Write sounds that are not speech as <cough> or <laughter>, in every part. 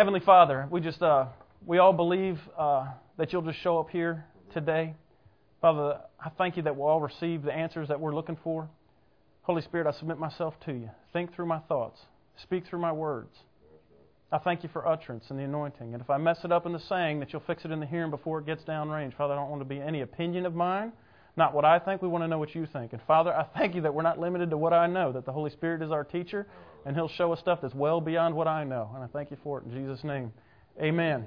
Heavenly Father, we just uh, we all believe uh, that you'll just show up here today. Father, I thank you that we'll all receive the answers that we're looking for. Holy Spirit, I submit myself to you. Think through my thoughts. Speak through my words. I thank you for utterance and the anointing. And if I mess it up in the saying, that you'll fix it in the hearing before it gets downrange. Father, I don't want to be any opinion of mine, not what I think. We want to know what you think. And Father, I thank you that we're not limited to what I know, that the Holy Spirit is our teacher, and He'll show us stuff that's well beyond what I know. And I thank you for it in Jesus' name. Amen. Amen.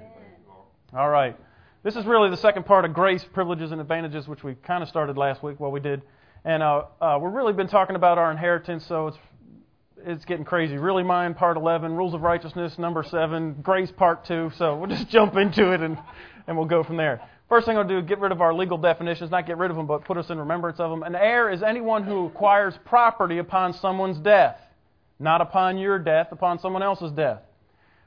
All right. This is really the second part of grace, privileges, and advantages, which we kind of started last week. Well, we did. And uh, uh, we've really been talking about our inheritance, so it's it's getting crazy. Really mine, part 11. Rules of righteousness, number 7. Grace, part 2. So we'll just <laughs> jump into it and, and we'll go from there. First thing I'll do is get rid of our legal definitions, not get rid of them, but put us in remembrance of them. An heir is anyone who acquires property upon someone's death, not upon your death, upon someone else's death,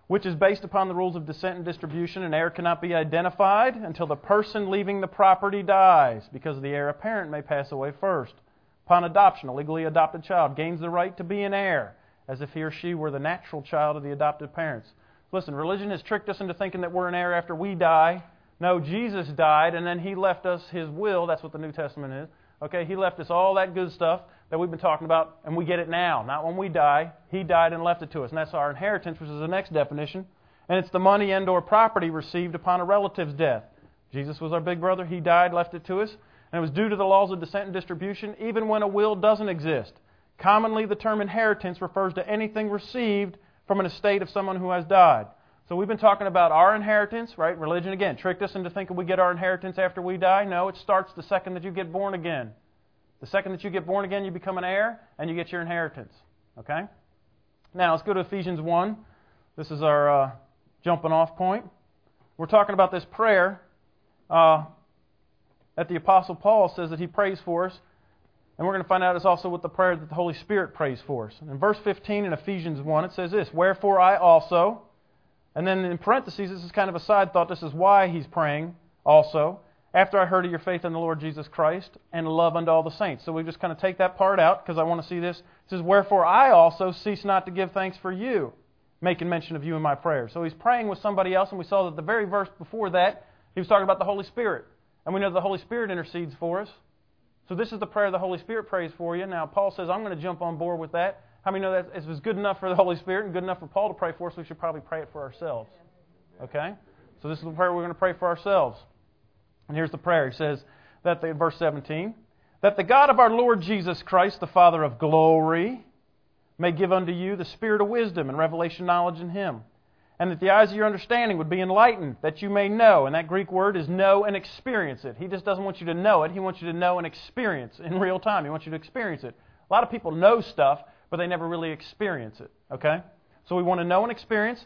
which is based upon the rules of descent and distribution. An heir cannot be identified until the person leaving the property dies, because the heir apparent may pass away first. Upon adoption, a legally adopted child gains the right to be an heir, as if he or she were the natural child of the adopted parents. Listen, religion has tricked us into thinking that we're an heir after we die. No, Jesus died, and then he left us his will. That's what the New Testament is. Okay, he left us all that good stuff that we've been talking about, and we get it now, not when we die. He died and left it to us, and that's our inheritance, which is the next definition. And it's the money and/or property received upon a relative's death. Jesus was our big brother. He died, left it to us and it was due to the laws of descent and distribution, even when a will doesn't exist. Commonly, the term inheritance refers to anything received from an estate of someone who has died. So we've been talking about our inheritance, right? Religion, again, tricked us into thinking we get our inheritance after we die. No, it starts the second that you get born again. The second that you get born again, you become an heir and you get your inheritance. Okay? Now, let's go to Ephesians 1. This is our uh, jumping off point. We're talking about this prayer. Uh, that the Apostle Paul says that he prays for us. And we're going to find out it's also what the prayer that the Holy Spirit prays for us. In verse 15 in Ephesians 1, it says this Wherefore I also, and then in parentheses, this is kind of a side thought, this is why he's praying also, after I heard of your faith in the Lord Jesus Christ and love unto all the saints. So we just kind of take that part out because I want to see this. It says, Wherefore I also cease not to give thanks for you, making mention of you in my prayers. So he's praying with somebody else, and we saw that the very verse before that, he was talking about the Holy Spirit. And we know the Holy Spirit intercedes for us. So this is the prayer the Holy Spirit prays for you. Now, Paul says, I'm going to jump on board with that. How many know that if it's good enough for the Holy Spirit and good enough for Paul to pray for us, we should probably pray it for ourselves. Okay? So this is the prayer we're going to pray for ourselves. And here's the prayer. He says that the verse 17, that the God of our Lord Jesus Christ, the Father of glory, may give unto you the spirit of wisdom and revelation knowledge in him and that the eyes of your understanding would be enlightened, that you may know. And that Greek word is know and experience it. He just doesn't want you to know it, he wants you to know and experience in real time. He wants you to experience it. A lot of people know stuff, but they never really experience it. Okay? So we want to know and experience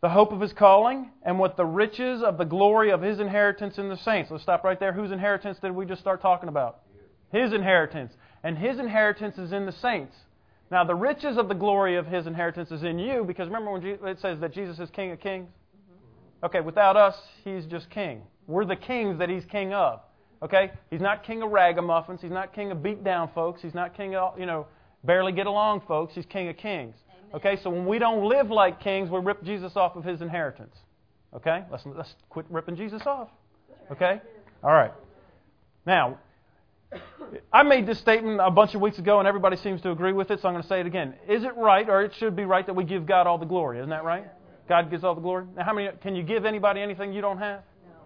the hope of his calling and what the riches of the glory of his inheritance in the saints. Let's stop right there. Whose inheritance did we just start talking about? His inheritance. And his inheritance is in the saints. Now, the riches of the glory of his inheritance is in you, because remember when it says that Jesus is King of Kings? Okay, without us, he's just king. We're the kings that he's king of. Okay? He's not king of ragamuffins. He's not king of beat down folks. He's not king of, you know, barely get along folks. He's king of kings. Okay? So when we don't live like kings, we rip Jesus off of his inheritance. Okay? Let's, let's quit ripping Jesus off. Okay? All right. Now, I made this statement a bunch of weeks ago, and everybody seems to agree with it, so I'm going to say it again. Is it right, or it should be right, that we give God all the glory? Isn't that right? God gives all the glory. Now, how many can you give anybody anything you don't have?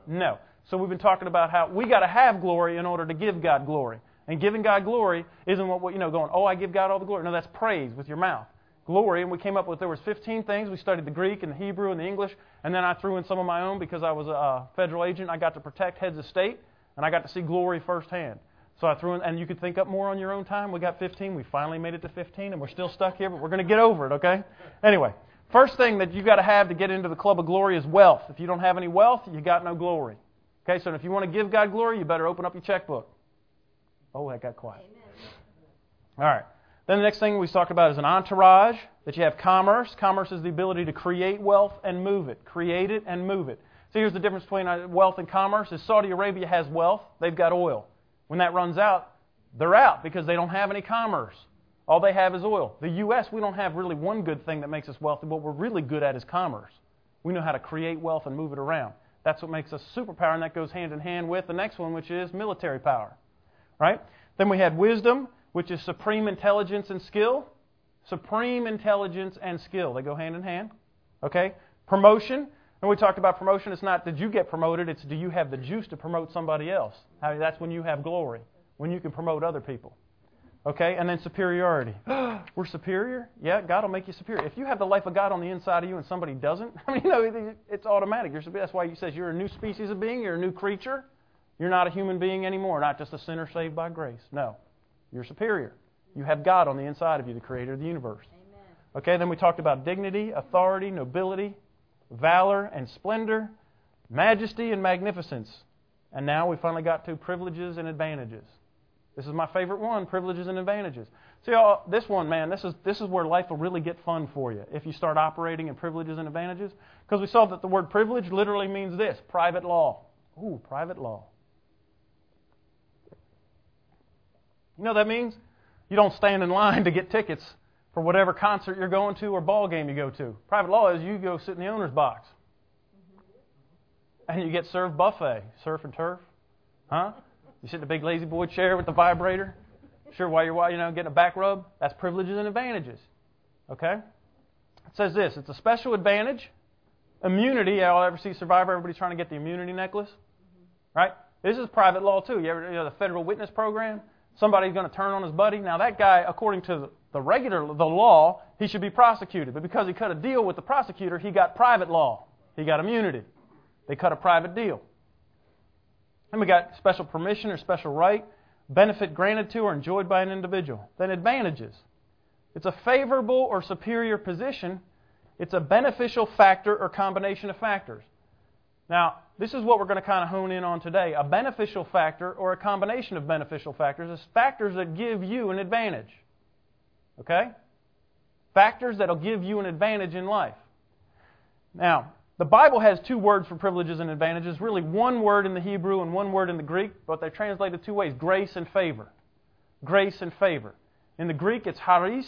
No. no. So we've been talking about how we got to have glory in order to give God glory. And giving God glory isn't what you know going, oh, I give God all the glory. No, that's praise with your mouth. Glory, and we came up with there was 15 things. We studied the Greek and the Hebrew and the English, and then I threw in some of my own because I was a federal agent. I got to protect heads of state, and I got to see glory firsthand. So I threw in, and you could think up more on your own time. We got 15. We finally made it to 15, and we're still stuck here, but we're going to get over it, okay? Anyway, first thing that you got to have to get into the club of glory is wealth. If you don't have any wealth, you got no glory. Okay, so if you want to give God glory, you better open up your checkbook. Oh, that got quiet. All right. Then the next thing we talked about is an entourage, that you have commerce. Commerce is the ability to create wealth and move it. Create it and move it. So here's the difference between uh, wealth and commerce. Is Saudi Arabia has wealth, they've got oil. When that runs out, they're out because they don't have any commerce. All they have is oil. The U.S., we don't have really one good thing that makes us wealthy. What we're really good at is commerce. We know how to create wealth and move it around. That's what makes us superpower, and that goes hand in hand with the next one, which is military power. Right? Then we had wisdom, which is supreme intelligence and skill. Supreme intelligence and skill. They go hand in hand. Okay? Promotion. And we talked about promotion. It's not did you get promoted, it's do you have the juice to promote somebody else. That's when you have glory, when you can promote other people. Okay? And then superiority. <gasps> We're superior? Yeah, God will make you superior. If you have the life of God on the inside of you and somebody doesn't, <laughs> I mean, you know, it's automatic. You're, that's why He says you're a new species of being, you're a new creature. You're not a human being anymore, not just a sinner saved by grace. No. You're superior. You have God on the inside of you, the creator of the universe. Amen. Okay, then we talked about dignity, authority, nobility, valor and splendor, majesty and magnificence. And now we finally got to privileges and advantages. This is my favorite one, privileges and advantages. See, all, this one, man, this is, this is where life will really get fun for you if you start operating in privileges and advantages. Because we saw that the word privilege literally means this private law. Ooh, private law. You know what that means? You don't stand in line to get tickets for whatever concert you're going to or ball game you go to. Private law is you go sit in the owner's box. And you get served buffet, surf and turf. Huh? You sit in the big La-Z-Boy chair with the vibrator. Sure, while you're you know getting a back rub, that's privileges and advantages. Okay? It says this: it's a special advantage, immunity. I'll ever see Survivor. Everybody's trying to get the immunity necklace, right? This is private law too. You ever you know the federal witness program? Somebody's going to turn on his buddy. Now that guy, according to the regular the law, he should be prosecuted. But because he cut a deal with the prosecutor, he got private law. He got immunity. They cut a private deal. And we got special permission or special right, benefit granted to or enjoyed by an individual. Then advantages. It's a favorable or superior position. It's a beneficial factor or combination of factors. Now, this is what we're going to kind of hone in on today. A beneficial factor or a combination of beneficial factors is factors that give you an advantage. Okay? Factors that'll give you an advantage in life. Now, the Bible has two words for privileges and advantages, really one word in the Hebrew and one word in the Greek, but they're translated two ways grace and favor. Grace and favor. In the Greek, it's charis,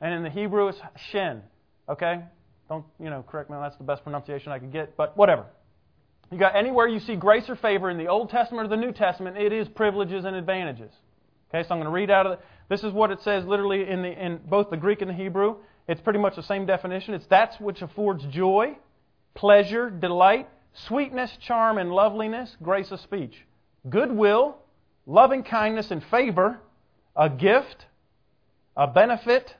and in the Hebrew, it's shen. Okay? Don't, you know, correct me, that's the best pronunciation I could get, but whatever. You got anywhere you see grace or favor in the Old Testament or the New Testament, it is privileges and advantages. Okay, so I'm going to read out of it. This is what it says literally in, the, in both the Greek and the Hebrew. It's pretty much the same definition. It's that which affords joy, pleasure, delight, sweetness, charm, and loveliness, grace of speech, goodwill, loving kindness, and favor, a gift, a benefit,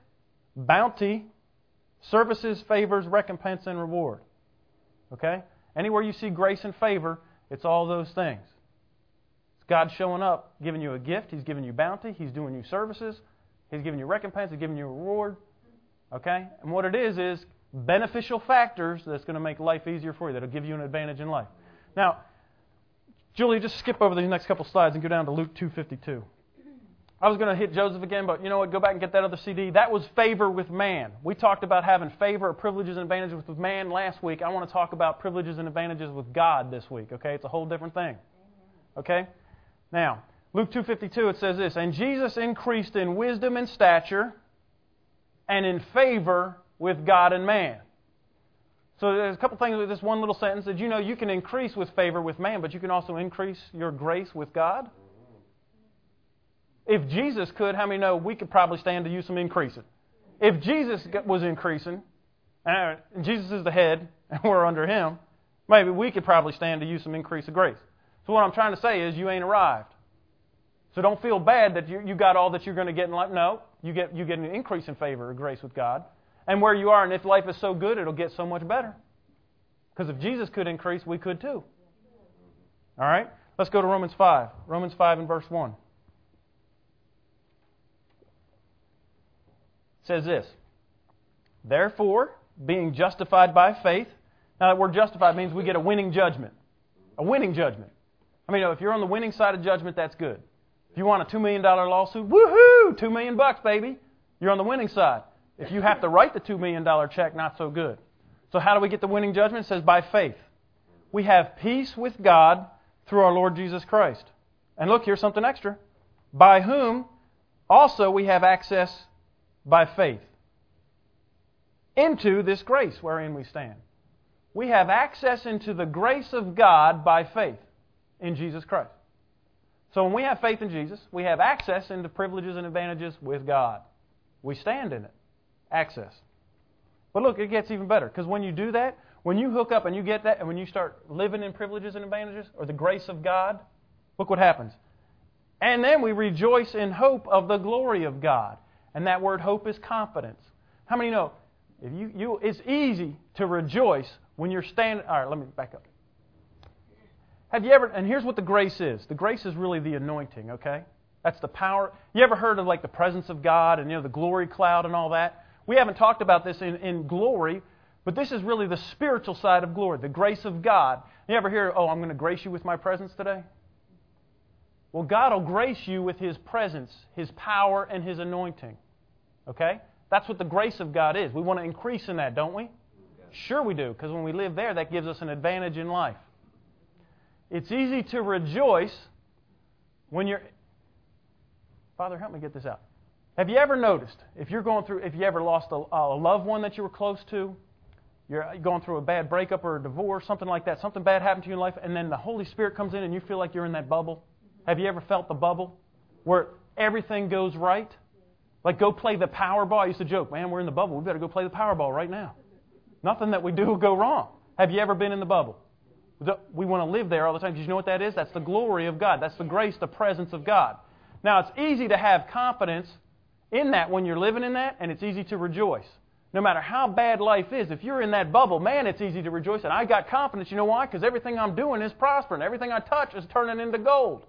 bounty, services, favors, recompense, and reward. Okay? Anywhere you see grace and favor, it's all those things. It's God showing up, giving you a gift. He's giving you bounty. He's doing you services. He's giving you recompense. He's giving you a reward. Okay? And what it is, is beneficial factors that's going to make life easier for you, that'll give you an advantage in life. Now, Julie, just skip over these next couple slides and go down to Luke 252. I was going to hit Joseph again, but you know what? Go back and get that other CD. That was favor with man. We talked about having favor or privileges and advantages with man last week. I want to talk about privileges and advantages with God this week. Okay, it's a whole different thing. Okay, now Luke 2:52 it says this, and Jesus increased in wisdom and stature, and in favor with God and man. So there's a couple things with this one little sentence that you know you can increase with favor with man, but you can also increase your grace with God. If Jesus could, how many know we could probably stand to use some increasing? If Jesus was increasing, uh, and Jesus is the head, <laughs> and we're under him, maybe we could probably stand to use some increase of grace. So what I'm trying to say is you ain't arrived. So don't feel bad that you, you got all that you're going to get in life. No, you get, you get an increase in favor or grace with God. And where you are, and if life is so good, it'll get so much better. Because if Jesus could increase, we could too. All right? Let's go to Romans 5. Romans 5 and verse 1. Says this Therefore, being justified by faith, now that word justified means we get a winning judgment. A winning judgment. I mean, if you're on the winning side of judgment, that's good. If you want a $2 million lawsuit, woohoo, 2 million bucks, baby. You're on the winning side. If you have to write the $2 million check, not so good. So how do we get the winning judgment? It says by faith. We have peace with God through our Lord Jesus Christ. And look, here's something extra. By whom also we have access by faith into this grace wherein we stand. We have access into the grace of God by faith in Jesus Christ. So when we have faith in Jesus, we have access into privileges and advantages with God. We stand in it. Access. But look, it gets even better because when you do that, when you hook up and you get that, and when you start living in privileges and advantages or the grace of God, look what happens. And then we rejoice in hope of the glory of God. And that word hope is confidence. How many know? If you, you, it's easy to rejoice when you're standing. All right, let me back up. Have you ever, and here's what the grace is the grace is really the anointing, okay? That's the power. You ever heard of like the presence of God and you know the glory cloud and all that? We haven't talked about this in, in glory, but this is really the spiritual side of glory, the grace of God. You ever hear, oh, I'm going to grace you with my presence today? Well, God will grace you with His presence, His power, and His anointing. Okay? That's what the grace of God is. We want to increase in that, don't we? Sure, we do, because when we live there, that gives us an advantage in life. It's easy to rejoice when you're. Father, help me get this out. Have you ever noticed, if you're going through, if you ever lost a, a loved one that you were close to, you're going through a bad breakup or a divorce, something like that, something bad happened to you in life, and then the Holy Spirit comes in and you feel like you're in that bubble? Have you ever felt the bubble where everything goes right? Like go play the Powerball. I used to joke, man, we're in the bubble. We better go play the Powerball right now. Nothing that we do will go wrong. Have you ever been in the bubble? We want to live there all the time. Because you know what that is? That's the glory of God. That's the grace, the presence of God. Now, it's easy to have confidence in that when you're living in that, and it's easy to rejoice. No matter how bad life is, if you're in that bubble, man, it's easy to rejoice. And I got confidence. You know why? Because everything I'm doing is prospering. Everything I touch is turning into gold.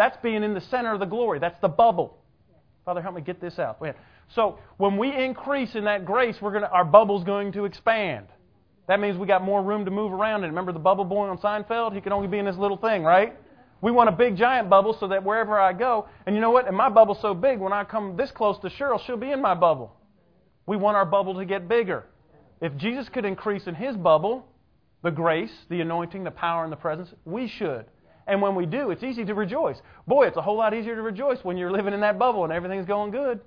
That's being in the center of the glory. That's the bubble. Father, help me get this out. So when we increase in that grace, we're gonna, our bubble's going to expand. That means we got more room to move around. And remember the bubble boy on Seinfeld? He could only be in this little thing, right? We want a big giant bubble so that wherever I go, and you know what? And my bubble's so big, when I come this close to Cheryl, she'll be in my bubble. We want our bubble to get bigger. If Jesus could increase in his bubble, the grace, the anointing, the power, and the presence, we should. And when we do, it's easy to rejoice. Boy, it's a whole lot easier to rejoice when you're living in that bubble and everything's going good.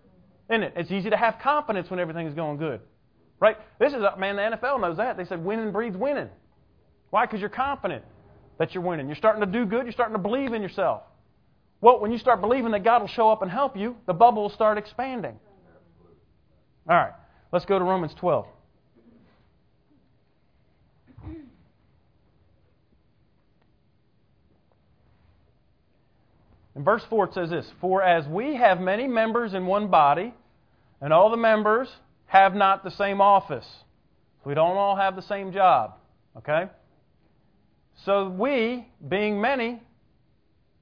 Isn't it? It's easy to have confidence when everything's going good. Right? This is, a man, the NFL knows that. They said winning breeds winning. Why? Because you're confident that you're winning. You're starting to do good. You're starting to believe in yourself. Well, when you start believing that God will show up and help you, the bubble will start expanding. All right, let's go to Romans 12. In verse 4, it says this For as we have many members in one body, and all the members have not the same office, we don't all have the same job. Okay? So we, being many,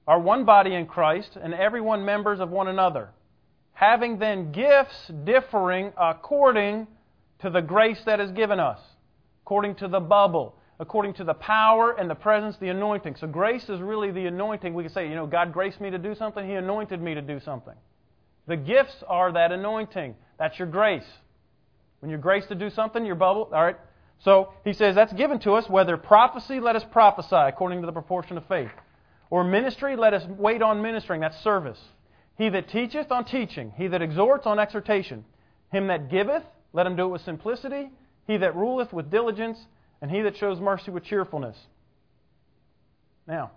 are one body in Christ, and everyone members of one another. Having then gifts differing according to the grace that is given us, according to the bubble, according to the power and the presence, the anointing. So grace is really the anointing. We can say, you know, God graced me to do something, He anointed me to do something. The gifts are that anointing. That's your grace. When you're graced to do something, you're bubble, all right, so he says that's given to us, whether prophecy, let us prophesy according to the proportion of faith. Or ministry, let us wait on ministering, that's service. He that teacheth on teaching, he that exhorts on exhortation. Him that giveth, let him do it with simplicity. He that ruleth with diligence, and he that shows mercy with cheerfulness. Now,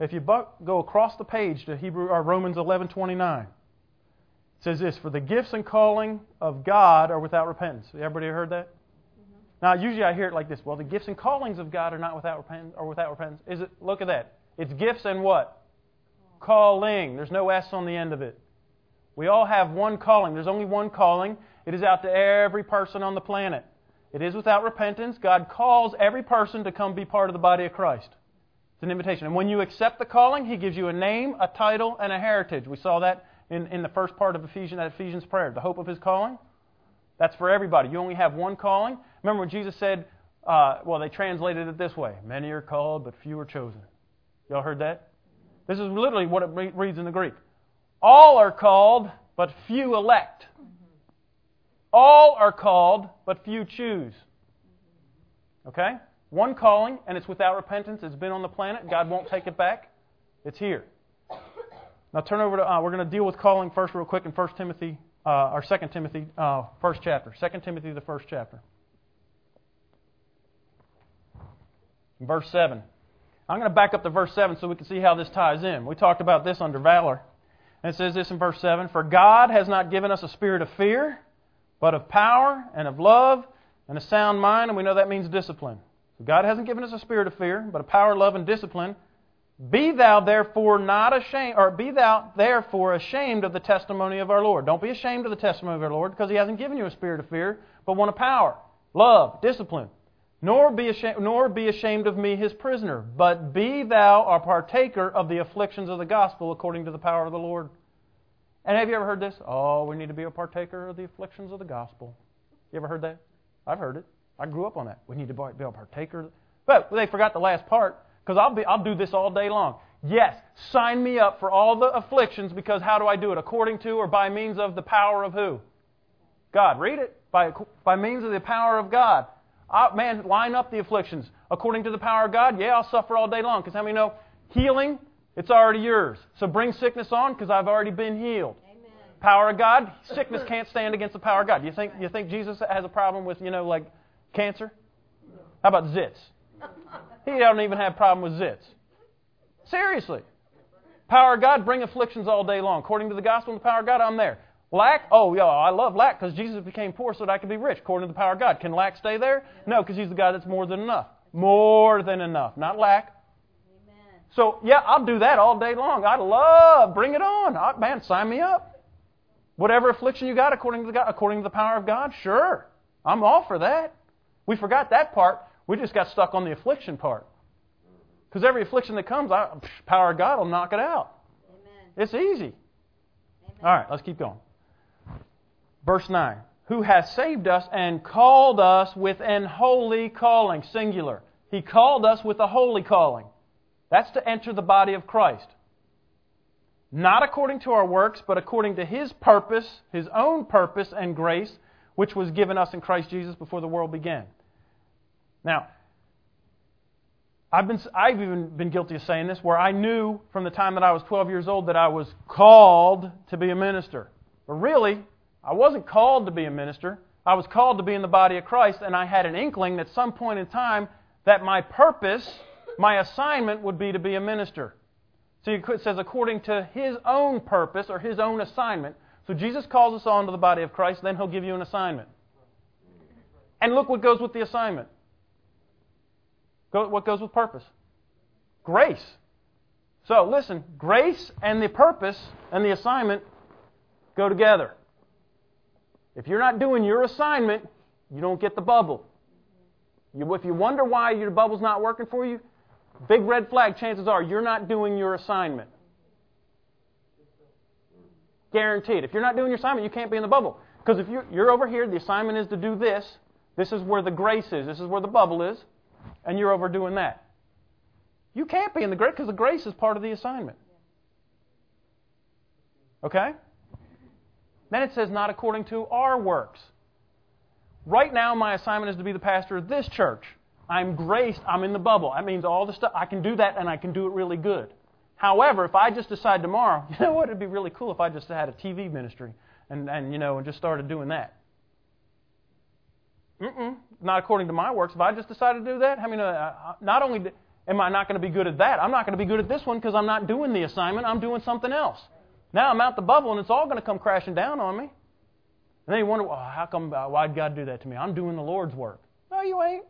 if you go across the page to Hebrew or Romans 11:29, it says this: "For the gifts and calling of God are without repentance." Everybody heard that? Mm-hmm. Now, usually I hear it like this: Well, the gifts and callings of God are not without repentance, or without repentance. Is it? Look at that. It's gifts and what? Calling. There's no S on the end of it. We all have one calling. There's only one calling. It is out to every person on the planet. It is without repentance. God calls every person to come be part of the body of Christ. It's an invitation. And when you accept the calling, He gives you a name, a title, and a heritage. We saw that in, in the first part of Ephesians, that Ephesians prayer. The hope of His calling. That's for everybody. You only have one calling. Remember when Jesus said, uh, well, they translated it this way many are called, but few are chosen. Y'all heard that? This is literally what it reads in the Greek. All are called, but few elect. All are called, but few choose. Okay? One calling, and it's without repentance. It's been on the planet. God won't take it back. It's here. Now turn over to, uh, we're going to deal with calling first real quick in 1 Timothy, uh, or 2 Timothy, uh, first chapter. 2 Timothy, the first chapter. Verse 7. I'm going to back up to verse 7 so we can see how this ties in. We talked about this under valor. And it says this in verse 7 For God has not given us a spirit of fear, but of power and of love and a sound mind, and we know that means discipline. So God hasn't given us a spirit of fear, but a power, love, and discipline. Be thou therefore not ashamed, or be thou therefore ashamed of the testimony of our Lord. Don't be ashamed of the testimony of our Lord, because He hasn't given you a spirit of fear, but one of power, love, discipline. Nor be, ashamed, nor be ashamed of me, his prisoner, but be thou a partaker of the afflictions of the gospel according to the power of the Lord. And have you ever heard this? Oh, we need to be a partaker of the afflictions of the gospel. You ever heard that? I've heard it. I grew up on that. We need to be a partaker. But they forgot the last part because I'll, be, I'll do this all day long. Yes, sign me up for all the afflictions because how do I do it? According to or by means of the power of who? God. Read it. By, by means of the power of God. I, man, line up the afflictions. According to the power of God, yeah, I'll suffer all day long. Because how many know healing? It's already yours. So bring sickness on because I've already been healed. Amen. Power of God, <laughs> sickness can't stand against the power of God. You think you think Jesus has a problem with you know like cancer? How about zits? He don't even have a problem with zits. Seriously. Power of God, bring afflictions all day long. According to the gospel and the power of God, I'm there. Lack? Oh, yeah, I love lack because Jesus became poor so that I could be rich, according to the power of God. Can lack stay there? No, because He's the God that's more than enough. More than enough. Not lack. So, yeah, I'll do that all day long. I love, bring it on. I, man, sign me up. Whatever affliction you got according to, the God, according to the power of God, sure. I'm all for that. We forgot that part. We just got stuck on the affliction part. Because every affliction that comes, I, power of God will knock it out. Amen. It's easy. Amen. All right, let's keep going. Verse 9 Who has saved us and called us with an holy calling, singular. He called us with a holy calling. That's to enter the body of Christ. Not according to our works, but according to His purpose, His own purpose and grace, which was given us in Christ Jesus before the world began. Now, I've, been, I've even been guilty of saying this, where I knew from the time that I was 12 years old that I was called to be a minister. But really, I wasn't called to be a minister. I was called to be in the body of Christ, and I had an inkling at some point in time that my purpose, my assignment would be to be a minister. So it says, according to his own purpose or his own assignment. So Jesus calls us on to the body of Christ, then he'll give you an assignment. And look what goes with the assignment. What goes with purpose? Grace. So listen, grace and the purpose and the assignment go together. If you're not doing your assignment, you don't get the bubble. You, if you wonder why your bubble's not working for you, big red flag, chances are you're not doing your assignment. Guaranteed. If you're not doing your assignment, you can't be in the bubble. Because if you're, you're over here, the assignment is to do this. This is where the grace is. This is where the bubble is. And you're over doing that. You can't be in the grace because the grace is part of the assignment. Okay? Then it says, not according to our works. Right now, my assignment is to be the pastor of this church. I'm graced, I'm in the bubble. That means all the stuff, I can do that and I can do it really good. However, if I just decide tomorrow, <laughs> you know what, it'd be really cool if I just had a TV ministry and, and you know, and just started doing that. Mm-mm, not according to my works. If I just decided to do that, I mean, uh, not only am I not going to be good at that, I'm not going to be good at this one because I'm not doing the assignment, I'm doing something else. Now I'm out the bubble and it's all going to come crashing down on me. And then you wonder, well, how come, uh, why'd God do that to me? I'm doing the Lord's work. No, you ain't.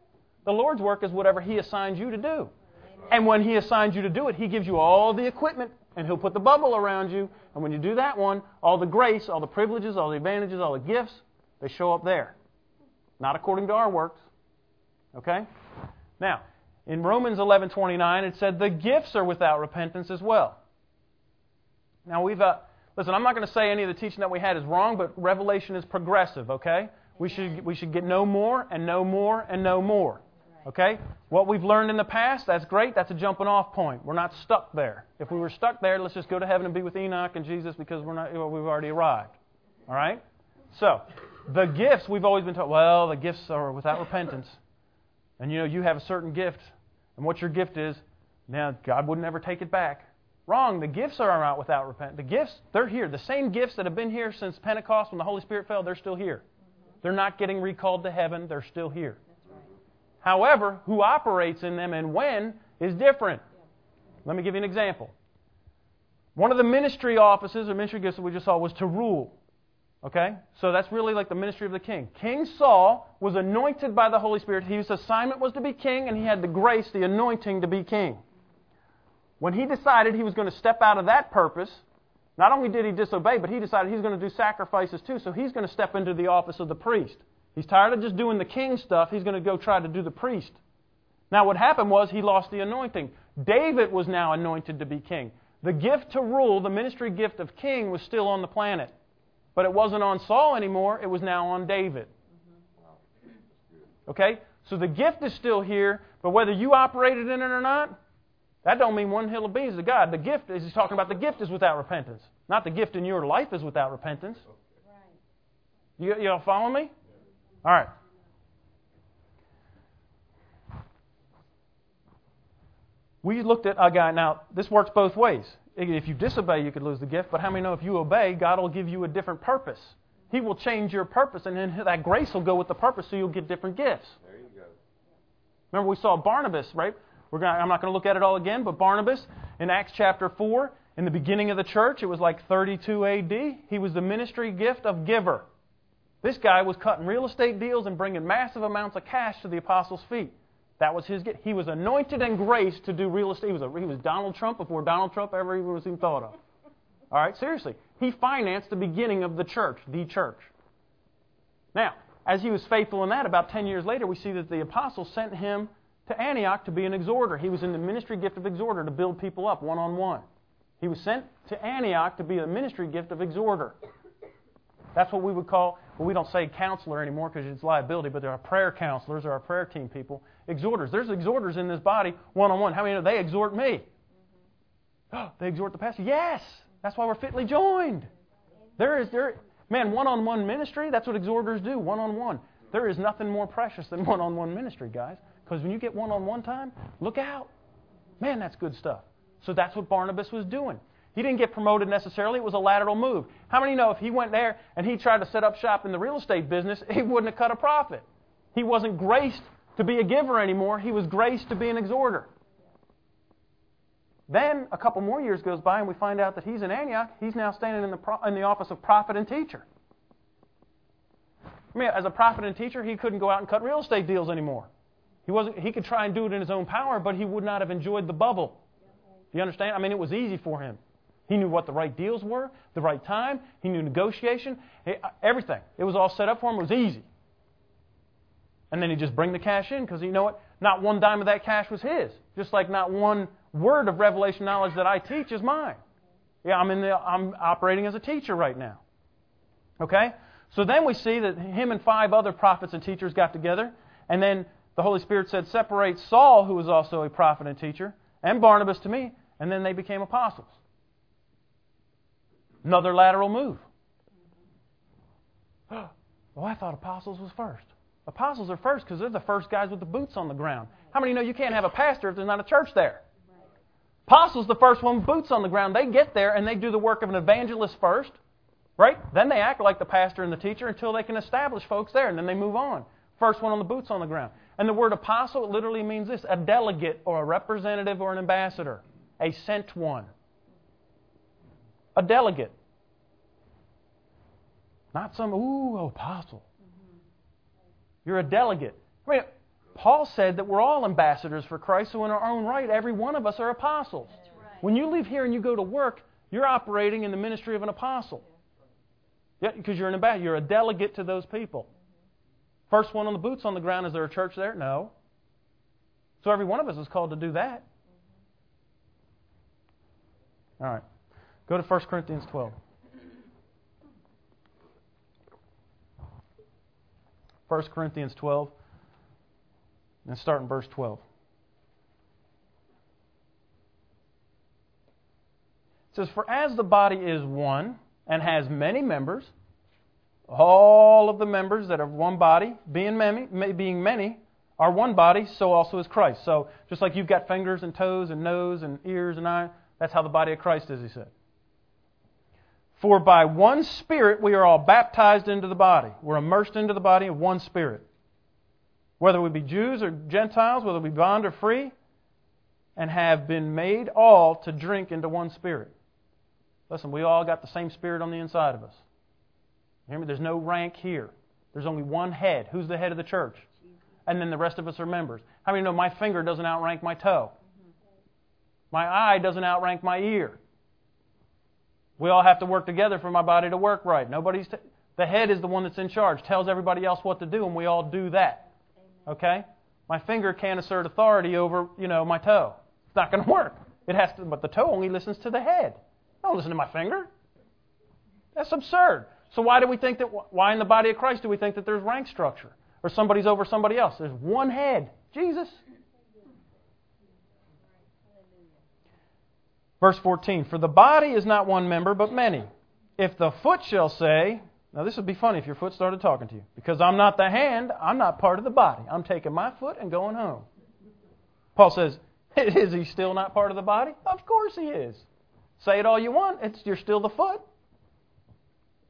The Lord's work is whatever He assigns you to do. And when He assigns you to do it, He gives you all the equipment and He'll put the bubble around you. And when you do that one, all the grace, all the privileges, all the advantages, all the gifts, they show up there. Not according to our works. Okay? Now, in Romans 11:29 it said the gifts are without repentance as well. Now we've uh, listen. I'm not going to say any of the teaching that we had is wrong, but revelation is progressive. Okay, we should we should get no more and no more and no more. Okay, what we've learned in the past, that's great. That's a jumping off point. We're not stuck there. If we were stuck there, let's just go to heaven and be with Enoch and Jesus because we're not. Well, we've already arrived. All right. So the gifts we've always been taught. Well, the gifts are without repentance, and you know you have a certain gift, and what your gift is. Now God would never take it back. Wrong. The gifts are out without repentance. The gifts, they're here. The same gifts that have been here since Pentecost when the Holy Spirit fell, they're still here. They're not getting recalled to heaven. They're still here. However, who operates in them and when is different. Let me give you an example. One of the ministry offices or ministry gifts that we just saw was to rule. Okay? So that's really like the ministry of the king. King Saul was anointed by the Holy Spirit. His assignment was to be king, and he had the grace, the anointing to be king. When he decided he was going to step out of that purpose, not only did he disobey, but he decided he's going to do sacrifices too, so he's going to step into the office of the priest. He's tired of just doing the king stuff, he's going to go try to do the priest. Now, what happened was he lost the anointing. David was now anointed to be king. The gift to rule, the ministry gift of king, was still on the planet. But it wasn't on Saul anymore, it was now on David. Okay? So the gift is still here, but whether you operated in it or not, that don't mean one hill of beans to God. The gift is he's talking about the gift is without repentance. Not the gift in your life is without repentance. You, you all follow me? All right. We looked at a guy. Now, this works both ways. If you disobey, you could lose the gift, but how many know if you obey, God will give you a different purpose? He will change your purpose, and then that grace will go with the purpose, so you'll get different gifts. There you go. Remember, we saw Barnabas, right? We're gonna, I'm not going to look at it all again, but Barnabas in Acts chapter 4, in the beginning of the church, it was like 32 AD, he was the ministry gift of giver. This guy was cutting real estate deals and bringing massive amounts of cash to the apostles' feet. That was his gift. He was anointed and graced to do real estate. He was, a, he was Donald Trump before Donald Trump ever even was even thought of. All right, seriously. He financed the beginning of the church, the church. Now, as he was faithful in that, about 10 years later, we see that the apostles sent him to Antioch to be an exhorter. He was in the ministry gift of exhorter to build people up one on one. He was sent to Antioch to be a ministry gift of exhorter. That's what we would call, well, we don't say counselor anymore because it's liability, but there are prayer counselors, there are prayer team people. Exhorters. There's exhorters in this body one on one. How many know they exhort me? Oh, <gasps> they exhort the pastor. Yes! That's why we're fitly joined. There is, there, man, one on one ministry, that's what exhorters do, one on one. There is nothing more precious than one on one ministry, guys. Because when you get one on one time, look out. Man, that's good stuff. So that's what Barnabas was doing. He didn't get promoted necessarily, it was a lateral move. How many know if he went there and he tried to set up shop in the real estate business, <laughs> he wouldn't have cut a profit? He wasn't graced to be a giver anymore, he was graced to be an exhorter. Then a couple more years goes by and we find out that he's in Antioch. He's now standing in the, pro- in the office of prophet and teacher. I mean, as a prophet and teacher, he couldn't go out and cut real estate deals anymore. He, wasn't, he could try and do it in his own power, but he would not have enjoyed the bubble. You understand? I mean, it was easy for him. He knew what the right deals were, the right time. He knew negotiation, uh, everything. It was all set up for him. It was easy. And then he'd just bring the cash in because you know what? Not one dime of that cash was his. Just like not one word of revelation knowledge that I teach is mine. Yeah, I'm in the I'm operating as a teacher right now. Okay? So then we see that him and five other prophets and teachers got together, and then the Holy Spirit said, Separate Saul, who was also a prophet and teacher, and Barnabas to me, and then they became apostles. Another lateral move. <gasps> Oh, I thought apostles was first. Apostles are first because they're the first guys with the boots on the ground. How many know you can't have a pastor if there's not a church there? Apostles the first one boots on the ground. They get there and they do the work of an evangelist first, right? Then they act like the pastor and the teacher until they can establish folks there, and then they move on. First one on the boots on the ground. And the word apostle literally means this a delegate or a representative or an ambassador, a sent one. A delegate. Not some, ooh, apostle. Mm-hmm. You're a delegate. I mean, Paul said that we're all ambassadors for Christ, so in our own right, every one of us are apostles. Right. When you leave here and you go to work, you're operating in the ministry of an apostle. Yeah, because you're an ambassador. You're a delegate to those people. Mm-hmm. First one on the boots on the ground, is there a church there? No. So every one of us is called to do that. Mm-hmm. All right. Go to 1 Corinthians 12. 1 Corinthians 12, and start in verse 12. It says, For as the body is one and has many members, all of the members that are one body, being many, being many, are one body, so also is Christ. So just like you've got fingers and toes and nose and ears and eyes, that's how the body of Christ is, he said. For by one Spirit we are all baptized into the body. We're immersed into the body of one Spirit. whether we be Jews or Gentiles, whether we be bond or free, and have been made all to drink into one spirit. Listen, we all got the same spirit on the inside of us. hear me? There's no rank here. There's only one head. Who's the head of the church? And then the rest of us are members. How many know my finger doesn't outrank my toe? My eye doesn't outrank my ear. We all have to work together for my body to work right. Nobody's t- the head is the one that's in charge, tells everybody else what to do, and we all do that. Okay? My finger can't assert authority over, you know, my toe. It's not going to work. It has to, but the toe only listens to the head. Don't listen to my finger. That's absurd. So why do we think that? Why in the body of Christ do we think that there's rank structure or somebody's over somebody else? There's one head, Jesus. Verse 14 For the body is not one member, but many. If the foot shall say, now, this would be funny if your foot started talking to you. Because I'm not the hand, I'm not part of the body. I'm taking my foot and going home. Paul says, <laughs> Is he still not part of the body? Of course he is. Say it all you want, it's, you're still the foot.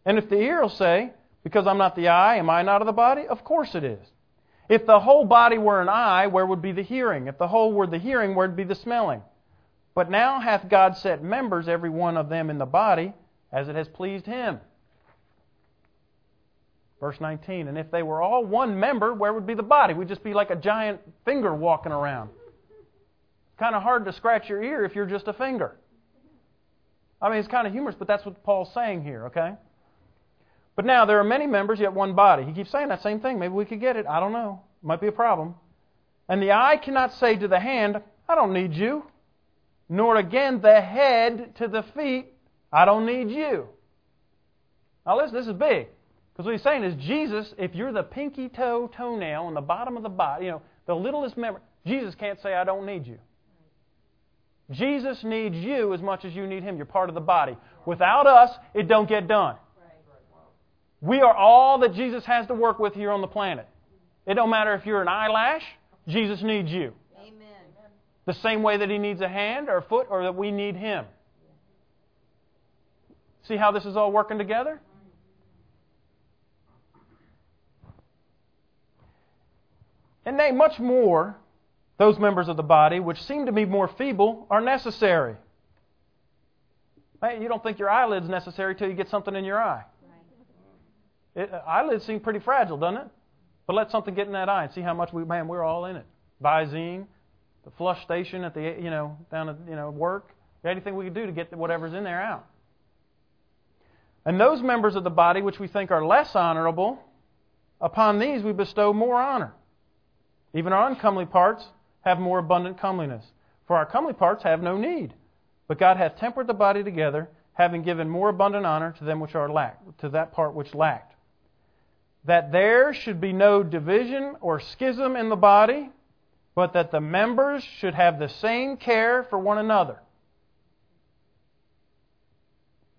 And if the ear will say, Because I'm not the eye, am I not of the body? Of course it is. If the whole body were an eye, where would be the hearing? If the whole were the hearing, where would be the smelling? But now hath God set members, every one of them in the body, as it has pleased him. Verse 19, and if they were all one member, where would be the body? We'd just be like a giant finger walking around. It's kind of hard to scratch your ear if you're just a finger. I mean, it's kind of humorous, but that's what Paul's saying here, okay? But now, there are many members, yet one body. He keeps saying that same thing. Maybe we could get it. I don't know. Might be a problem. And the eye cannot say to the hand, I don't need you. Nor again the head to the feet, I don't need you. Now listen, this is big. Because what he's saying is, Jesus, if you're the pinky toe toenail on the bottom of the body, you know, the littlest member, Jesus can't say, I don't need you. Jesus needs you as much as you need him. You're part of the body. Without us, it don't get done. We are all that Jesus has to work with here on the planet. It don't matter if you're an eyelash, Jesus needs you. The same way that he needs a hand or a foot or that we need him. See how this is all working together? And nay, much more, those members of the body which seem to be more feeble are necessary. Hey, you don't think your eyelid's necessary till you get something in your eye. It, uh, eyelids seem pretty fragile, doesn't it? But let something get in that eye and see how much we, man, we're all in it. Visine, the flush station at the, you know, down at, you know, work. Anything we can do to get whatever's in there out. And those members of the body which we think are less honorable, upon these we bestow more honor even our uncomely parts have more abundant comeliness. For our comely parts have no need. But God hath tempered the body together, having given more abundant honor to them which are lacked, to that part which lacked. That there should be no division or schism in the body, but that the members should have the same care for one another.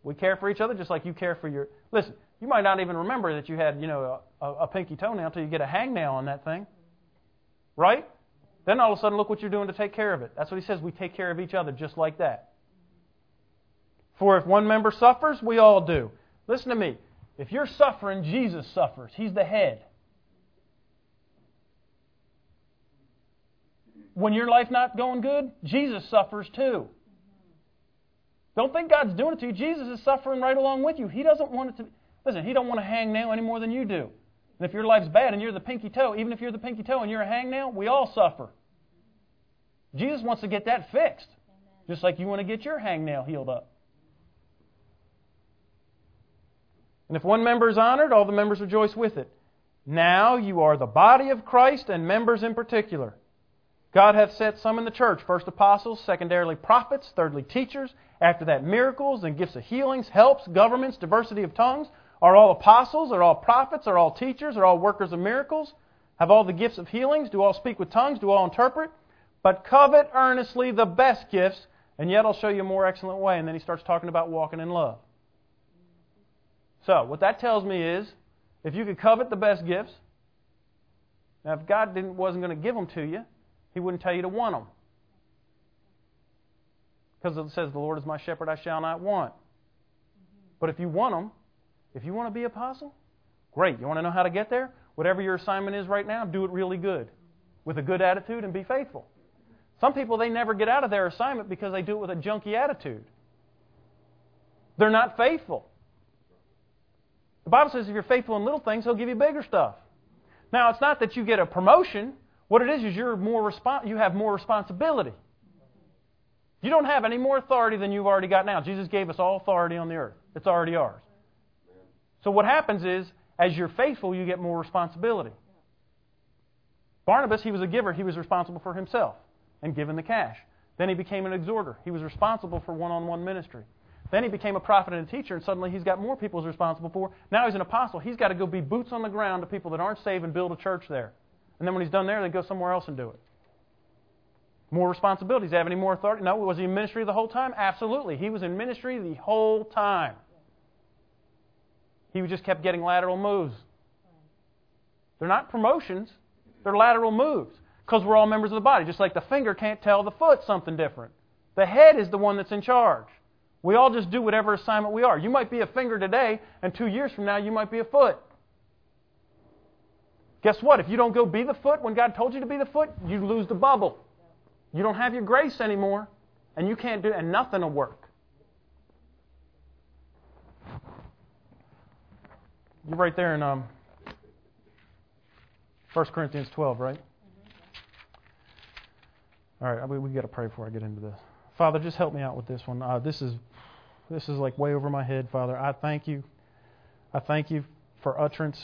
We care for each other just like you care for your. Listen, you might not even remember that you had, you know, a, a pinky toenail until you get a hangnail on that thing. Right? Then all of a sudden, look what you're doing to take care of it. That's what he says. We take care of each other just like that. For if one member suffers, we all do. Listen to me. If you're suffering, Jesus suffers. He's the head. When your life not going good, Jesus suffers too. Don't think God's doing it to you. Jesus is suffering right along with you. He doesn't want it to. Listen, He don't want to hang nail any more than you do. And if your life's bad and you're the pinky toe, even if you're the pinky toe and you're a hangnail, we all suffer. Jesus wants to get that fixed, just like you want to get your hangnail healed up. And if one member is honored, all the members rejoice with it. Now you are the body of Christ and members in particular. God hath set some in the church first apostles, secondarily prophets, thirdly teachers, after that miracles and gifts of healings, helps, governments, diversity of tongues. Are all apostles? Are all prophets? Are all teachers? Are all workers of miracles? Have all the gifts of healings? Do all speak with tongues? Do all interpret? But covet earnestly the best gifts, and yet I'll show you a more excellent way. And then he starts talking about walking in love. So, what that tells me is if you could covet the best gifts, now if God didn't, wasn't going to give them to you, He wouldn't tell you to want them. Because it says, The Lord is my shepherd, I shall not want. But if you want them, if you want to be apostle, great. You want to know how to get there? Whatever your assignment is right now, do it really good. With a good attitude and be faithful. Some people, they never get out of their assignment because they do it with a junky attitude. They're not faithful. The Bible says if you're faithful in little things, He'll give you bigger stuff. Now, it's not that you get a promotion. What it is is you're more respons- you have more responsibility. You don't have any more authority than you've already got now. Jesus gave us all authority on the earth. It's already ours. So what happens is, as you're faithful, you get more responsibility. Barnabas, he was a giver. He was responsible for himself and giving the cash. Then he became an exhorter. He was responsible for one-on-one ministry. Then he became a prophet and a teacher, and suddenly he's got more people he's responsible for. Now he's an apostle. He's got to go be boots on the ground to people that aren't saved and build a church there. And then when he's done there, then go somewhere else and do it. More responsibilities. Have any more authority? No. Was he in ministry the whole time? Absolutely. He was in ministry the whole time. He just kept getting lateral moves. They're not promotions, they're lateral moves. Because we're all members of the body. Just like the finger can't tell the foot something different. The head is the one that's in charge. We all just do whatever assignment we are. You might be a finger today, and two years from now, you might be a foot. Guess what? If you don't go be the foot when God told you to be the foot, you lose the bubble. You don't have your grace anymore, and you can't do, and nothing will work. You're right there in um, 1 Corinthians 12, right? All right, we, we got to pray before I get into this. Father, just help me out with this one. Uh, this is this is like way over my head, Father. I thank you. I thank you for utterance.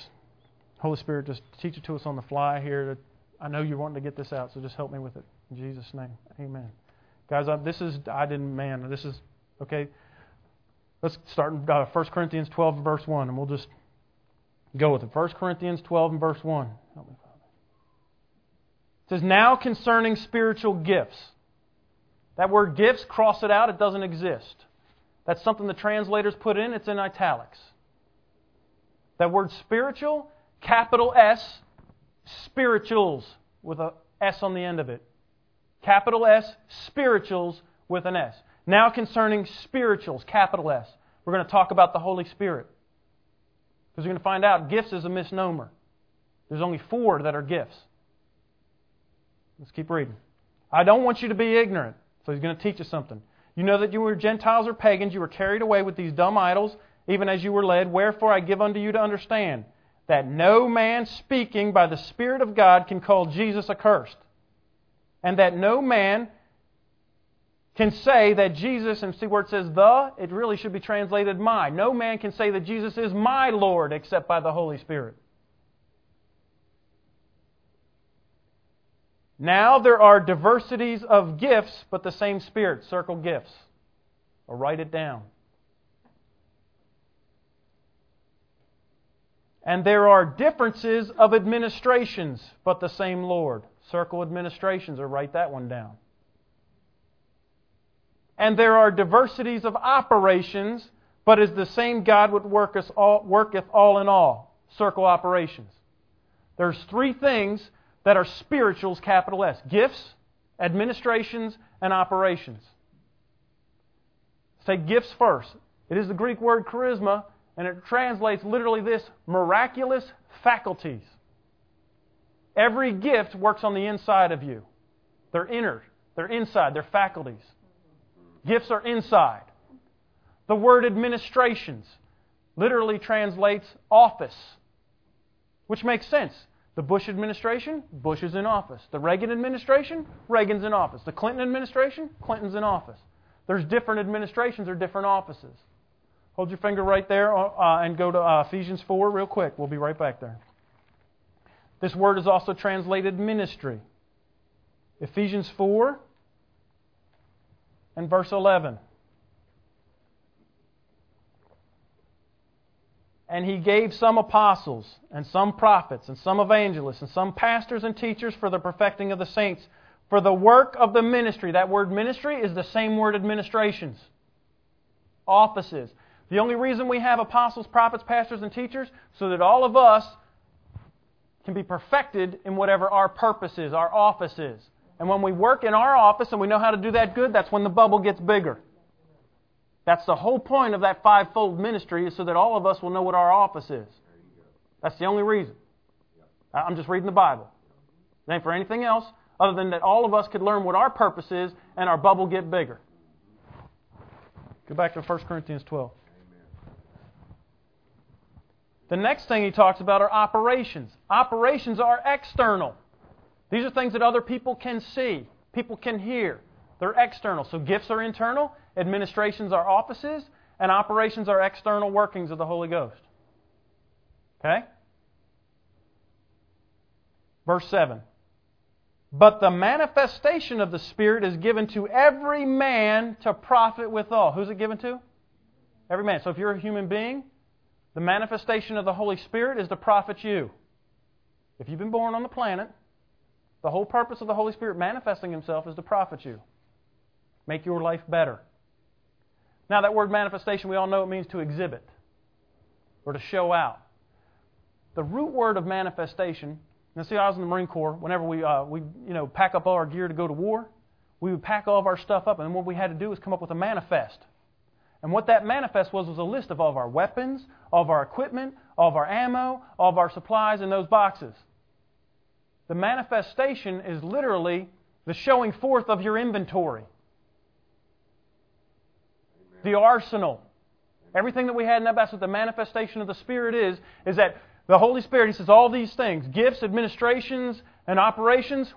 Holy Spirit, just teach it to us on the fly here. I know you're wanting to get this out, so just help me with it. In Jesus' name, amen. Guys, I, this is, I didn't, man, this is, okay. Let's start in uh, 1 Corinthians 12 and verse 1, and we'll just go with it. 1 Corinthians 12 and verse 1. Help me, Father. It says, Now concerning spiritual gifts. That word gifts, cross it out, it doesn't exist. That's something the translators put in, it's in italics. That word spiritual, capital S, spirituals with a S on the end of it. Capital S, spirituals with an S. Now concerning spirituals, capital S. We're going to talk about the Holy Spirit. Because we're going to find out gifts is a misnomer. There's only four that are gifts. Let's keep reading. I don't want you to be ignorant. So he's going to teach us something. You know that you were Gentiles or pagans, you were carried away with these dumb idols, even as you were led. Wherefore I give unto you to understand that no man speaking by the Spirit of God can call Jesus accursed, and that no man can say that Jesus, and see where it says the, it really should be translated my. No man can say that Jesus is my Lord except by the Holy Spirit. Now there are diversities of gifts, but the same Spirit. Circle gifts. Or write it down. And there are differences of administrations, but the same Lord. Circle administrations, or write that one down. And there are diversities of operations, but is the same God worketh all, worketh all in all. Circle operations. There's three things that are spirituals, capital S gifts, administrations, and operations. Say gifts first. It is the Greek word charisma, and it translates literally this miraculous faculties. Every gift works on the inside of you. They're inner, they're inside, they're faculties. Gifts are inside. The word administrations literally translates office, which makes sense. The Bush administration, Bush is in office. The Reagan administration, Reagan's in office. The Clinton administration, Clinton's in office. There's different administrations or different offices. Hold your finger right there uh, and go to uh, Ephesians 4 real quick. We'll be right back there. This word is also translated ministry. Ephesians 4 and verse 11. And he gave some apostles, and some prophets, and some evangelists, and some pastors and teachers for the perfecting of the saints, for the work of the ministry. That word ministry is the same word administrations, offices. The only reason we have apostles, prophets, pastors, and teachers, so that all of us can be perfected in whatever our purpose is, our office is. And when we work in our office and we know how to do that good, that's when the bubble gets bigger. That's the whole point of that fivefold ministry, is so that all of us will know what our office is. That's the only reason. I'm just reading the Bible. It ain't for anything else other than that all of us could learn what our purpose is and our bubble get bigger. Go back to 1 Corinthians 12. The next thing he talks about are operations. Operations are external. These are things that other people can see, people can hear. They're external. So gifts are internal, administrations are offices, and operations are external workings of the Holy Ghost. Okay? Verse 7. But the manifestation of the Spirit is given to every man to profit withal. Who's it given to? Every man. So if you're a human being, the manifestation of the Holy Spirit is to profit you. If you've been born on the planet, the whole purpose of the Holy Spirit manifesting Himself is to profit you, make your life better. Now, that word manifestation, we all know it means to exhibit or to show out. The root word of manifestation, now see, I was in the Marine Corps. Whenever we, uh, we you know, pack up all our gear to go to war, we would pack all of our stuff up, and what we had to do was come up with a manifest. And what that manifest was was a list of all of our weapons, all of our equipment, all of our ammo, all of our supplies in those boxes. The manifestation is literally the showing forth of your inventory. The arsenal. Everything that we had in that basket, the manifestation of the Spirit is, is that the Holy Spirit, He says all these things, gifts, administrations, and operations,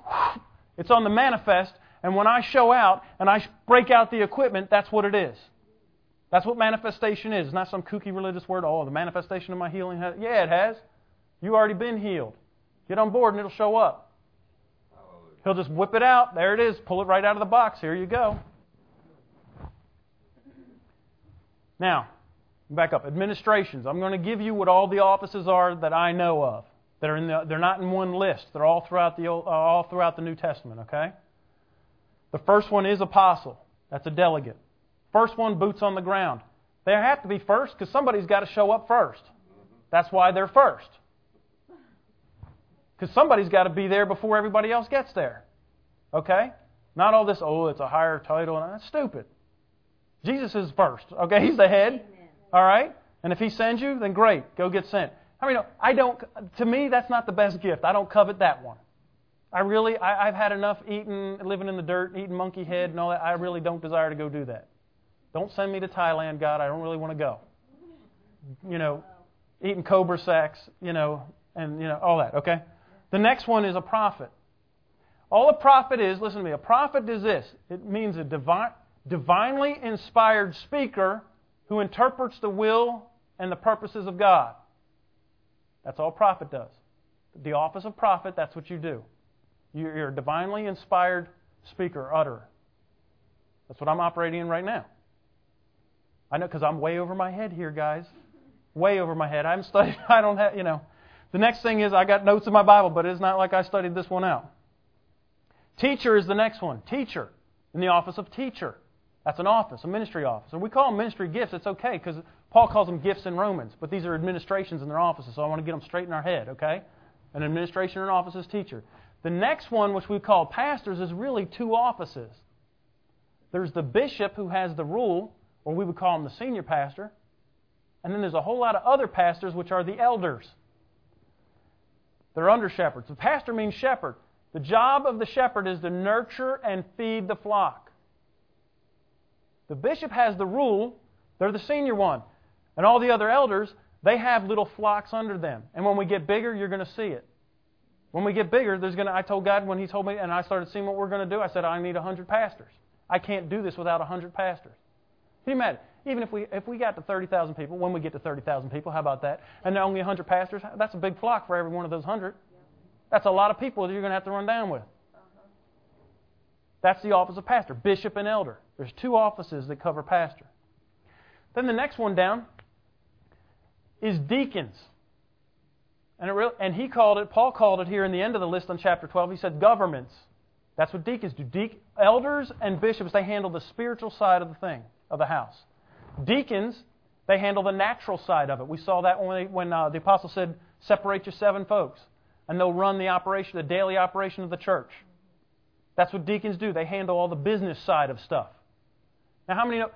it's on the manifest. And when I show out and I break out the equipment, that's what it is. That's what manifestation is. It's not some kooky religious word. Oh, the manifestation of my healing has. Yeah, it has. You've already been healed. Get on board and it'll show up. He'll just whip it out. There it is. Pull it right out of the box. Here you go. Now, back up. Administrations. I'm going to give you what all the offices are that I know of. That are in the, they're not in one list. They're all throughout the uh, all throughout the New Testament. Okay. The first one is apostle. That's a delegate. First one, boots on the ground. They have to be first because somebody's got to show up first. That's why they're first. Because somebody's got to be there before everybody else gets there. Okay? Not all this, oh, it's a higher title. And that's stupid. Jesus is first. Okay? He's the head. All right? And if he sends you, then great. Go get sent. I mean, I don't, to me, that's not the best gift. I don't covet that one. I really, I, have had enough eating, living in the dirt, eating monkey head and all that. I really don't desire to go do that. Don't send me to Thailand, God. I don't really want to go. You know, eating cobra sacks, you know, and, you know, all that, okay? The next one is a prophet. All a prophet is, listen to me, a prophet is this it means a divine, divinely inspired speaker who interprets the will and the purposes of God. That's all a prophet does. The office of prophet, that's what you do. You're a divinely inspired speaker, utterer. That's what I'm operating in right now. I know because I'm way over my head here, guys. Way over my head. I'm studying. <laughs> I don't have, you know. The next thing is I got notes in my Bible, but it's not like I studied this one out. Teacher is the next one. Teacher in the office of teacher. That's an office, a ministry office. And we call them ministry gifts. It's okay because Paul calls them gifts in Romans, but these are administrations in their offices, so I want to get them straight in our head, okay? An administration or an office is teacher. The next one, which we call pastors, is really two offices. There's the bishop who has the rule, or we would call him the senior pastor. And then there's a whole lot of other pastors, which are the elders. They're under shepherds. The pastor means shepherd. The job of the shepherd is to nurture and feed the flock. The bishop has the rule, they're the senior one. And all the other elders, they have little flocks under them. And when we get bigger, you're going to see it. When we get bigger, there's going to, I told God when He told me, and I started seeing what we're going to do, I said, I need 100 pastors. I can't do this without 100 pastors. Can you imagine? Even if we if we got to 30,000 people, when we get to 30,000 people, how about that? And there are only 100 pastors, that's a big flock for every one of those 100. That's a lot of people that you're going to have to run down with. That's the office of pastor, bishop and elder. There's two offices that cover pastor. Then the next one down is deacons. And, it and he called it, Paul called it here in the end of the list on chapter 12, he said governments. That's what deacons do. De- elders and bishops, they handle the spiritual side of the thing of the house. Deacons, they handle the natural side of it. We saw that when, they, when uh, the apostle said, separate your seven folks, and they'll run the operation, the daily operation of the church. That's what deacons do. They handle all the business side of stuff. Now, how many know?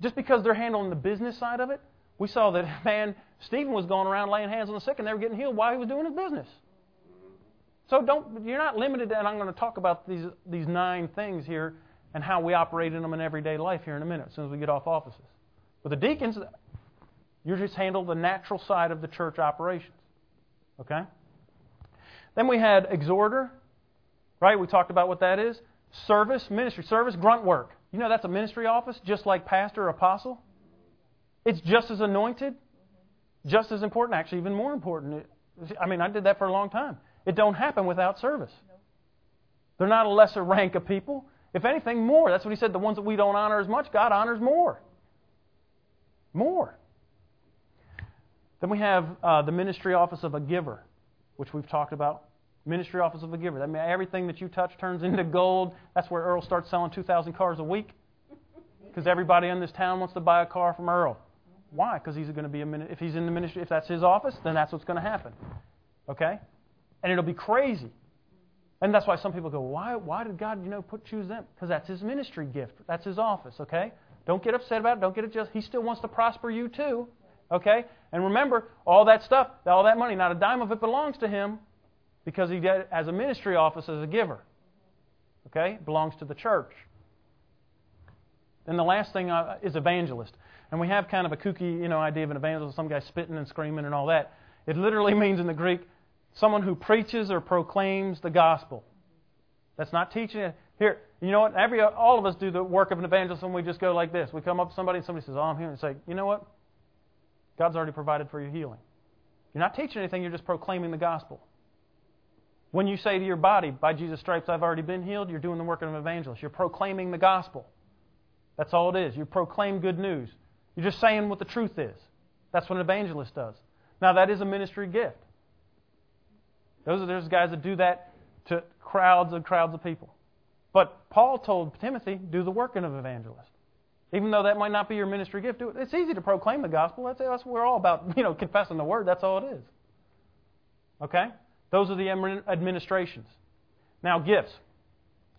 Just because they're handling the business side of it, we saw that, <laughs> man, Stephen was going around laying hands on the sick and they were getting healed while he was doing his business. So don't you're not limited, and I'm going to talk about these these nine things here and how we operate in them in everyday life here in a minute, as soon as we get off offices. But the deacons, you just handle the natural side of the church operations. Okay? Then we had exhorter, right? We talked about what that is. Service, ministry, service, grunt work. You know that's a ministry office, just like pastor or apostle. It's just as anointed, just as important, actually even more important. I mean, I did that for a long time. It don't happen without service. They're not a lesser rank of people. If anything, more. That's what he said. The ones that we don't honor as much, God honors more. More. Then we have uh, the ministry office of a giver, which we've talked about. Ministry office of a giver. That means everything that you touch turns into gold. That's where Earl starts selling 2,000 cars a week. Because everybody in this town wants to buy a car from Earl. Why? Because he's going to be a if he's in the ministry. If that's his office, then that's what's going to happen. Okay, and it'll be crazy. And that's why some people go, why, why did God, you know, put choose them? Because that's his ministry gift. That's his office, okay? Don't get upset about it. Don't get it just. He still wants to prosper you too, okay? And remember, all that stuff, all that money, not a dime of it belongs to him because he did as a ministry office as a giver. Okay? It belongs to the church. Then the last thing uh, is evangelist. And we have kind of a kooky, you know, idea of an evangelist, some guy spitting and screaming and all that. It literally <laughs> means in the Greek someone who preaches or proclaims the gospel. That's not teaching it. Here, you know what? Every all of us do the work of an evangelist, and we just go like this. We come up to somebody, and somebody says, "Oh, I'm here," and say, "You know what? God's already provided for your healing. You're not teaching anything. You're just proclaiming the gospel." When you say to your body, "By Jesus' stripes, I've already been healed," you're doing the work of an evangelist. You're proclaiming the gospel. That's all it is. You proclaim good news. You're just saying what the truth is. That's what an evangelist does. Now, that is a ministry gift. Those are those guys that do that to crowds and crowds of people. But Paul told Timothy, do the work of an evangelist. Even though that might not be your ministry gift, do it. It's easy to proclaim the gospel. That's, that's we're all about, <laughs> you know, confessing the word. That's all it is. Okay? Those are the administrations. Now, gifts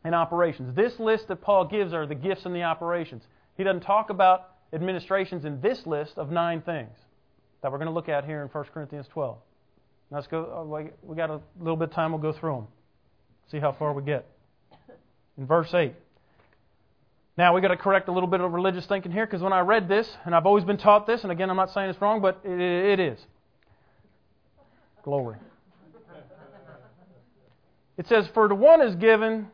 and operations. This list that Paul gives are the gifts and the operations. He doesn't talk about administrations in this list of nine things that we're going to look at here in 1 Corinthians 12. Let's go. Uh, we got a little bit of time. We'll go through them. See how far we get. In verse 8. Now, we've got to correct a little bit of religious thinking here because when I read this, and I've always been taught this, and again, I'm not saying it's wrong, but it, it is. Glory. It says, For to one is given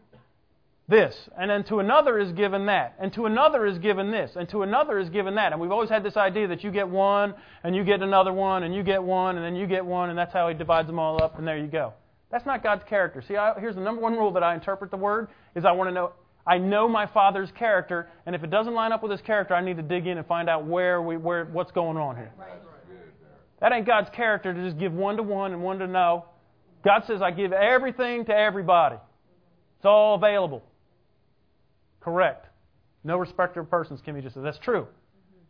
this, and then to another is given that, and to another is given this, and to another is given that. And we've always had this idea that you get one, and you get another one, and you get one, and then you get one, and that's how he divides them all up, and there you go. That's not God's character. See, I, here's the number one rule that I interpret the word is I want to know I know my Father's character, and if it doesn't line up with His character, I need to dig in and find out where we where what's going on here. That ain't God's character to just give one to one and one to no. God says I give everything to everybody. It's all available. Correct. No respecter of persons, Kimmy just says. That's true.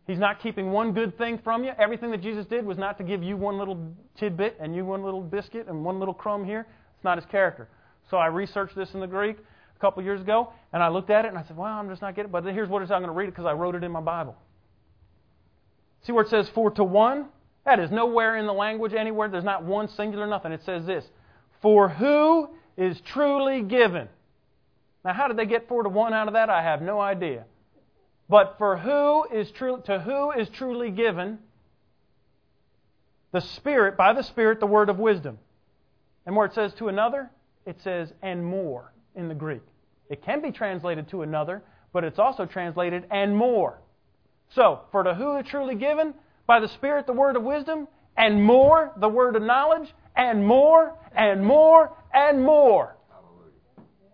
He's not keeping one good thing from you. Everything that Jesus did was not to give you one little tidbit and you one little biscuit and one little crumb here. It's not his character. So I researched this in the Greek a couple years ago, and I looked at it and I said, well, I'm just not getting it. But here's what it is. I'm going to read it because I wrote it in my Bible. See where it says For to one? That is nowhere in the language anywhere. There's not one singular nothing. It says this For who is truly given? Now, how did they get for to one out of that? I have no idea. But for who is true, to who is truly given the Spirit, by the Spirit, the word of wisdom. And where it says to another, it says and more in the Greek. It can be translated to another, but it's also translated and more. So, for to who is truly given, by the Spirit, the word of wisdom, and more, the word of knowledge, and more, and more, and more.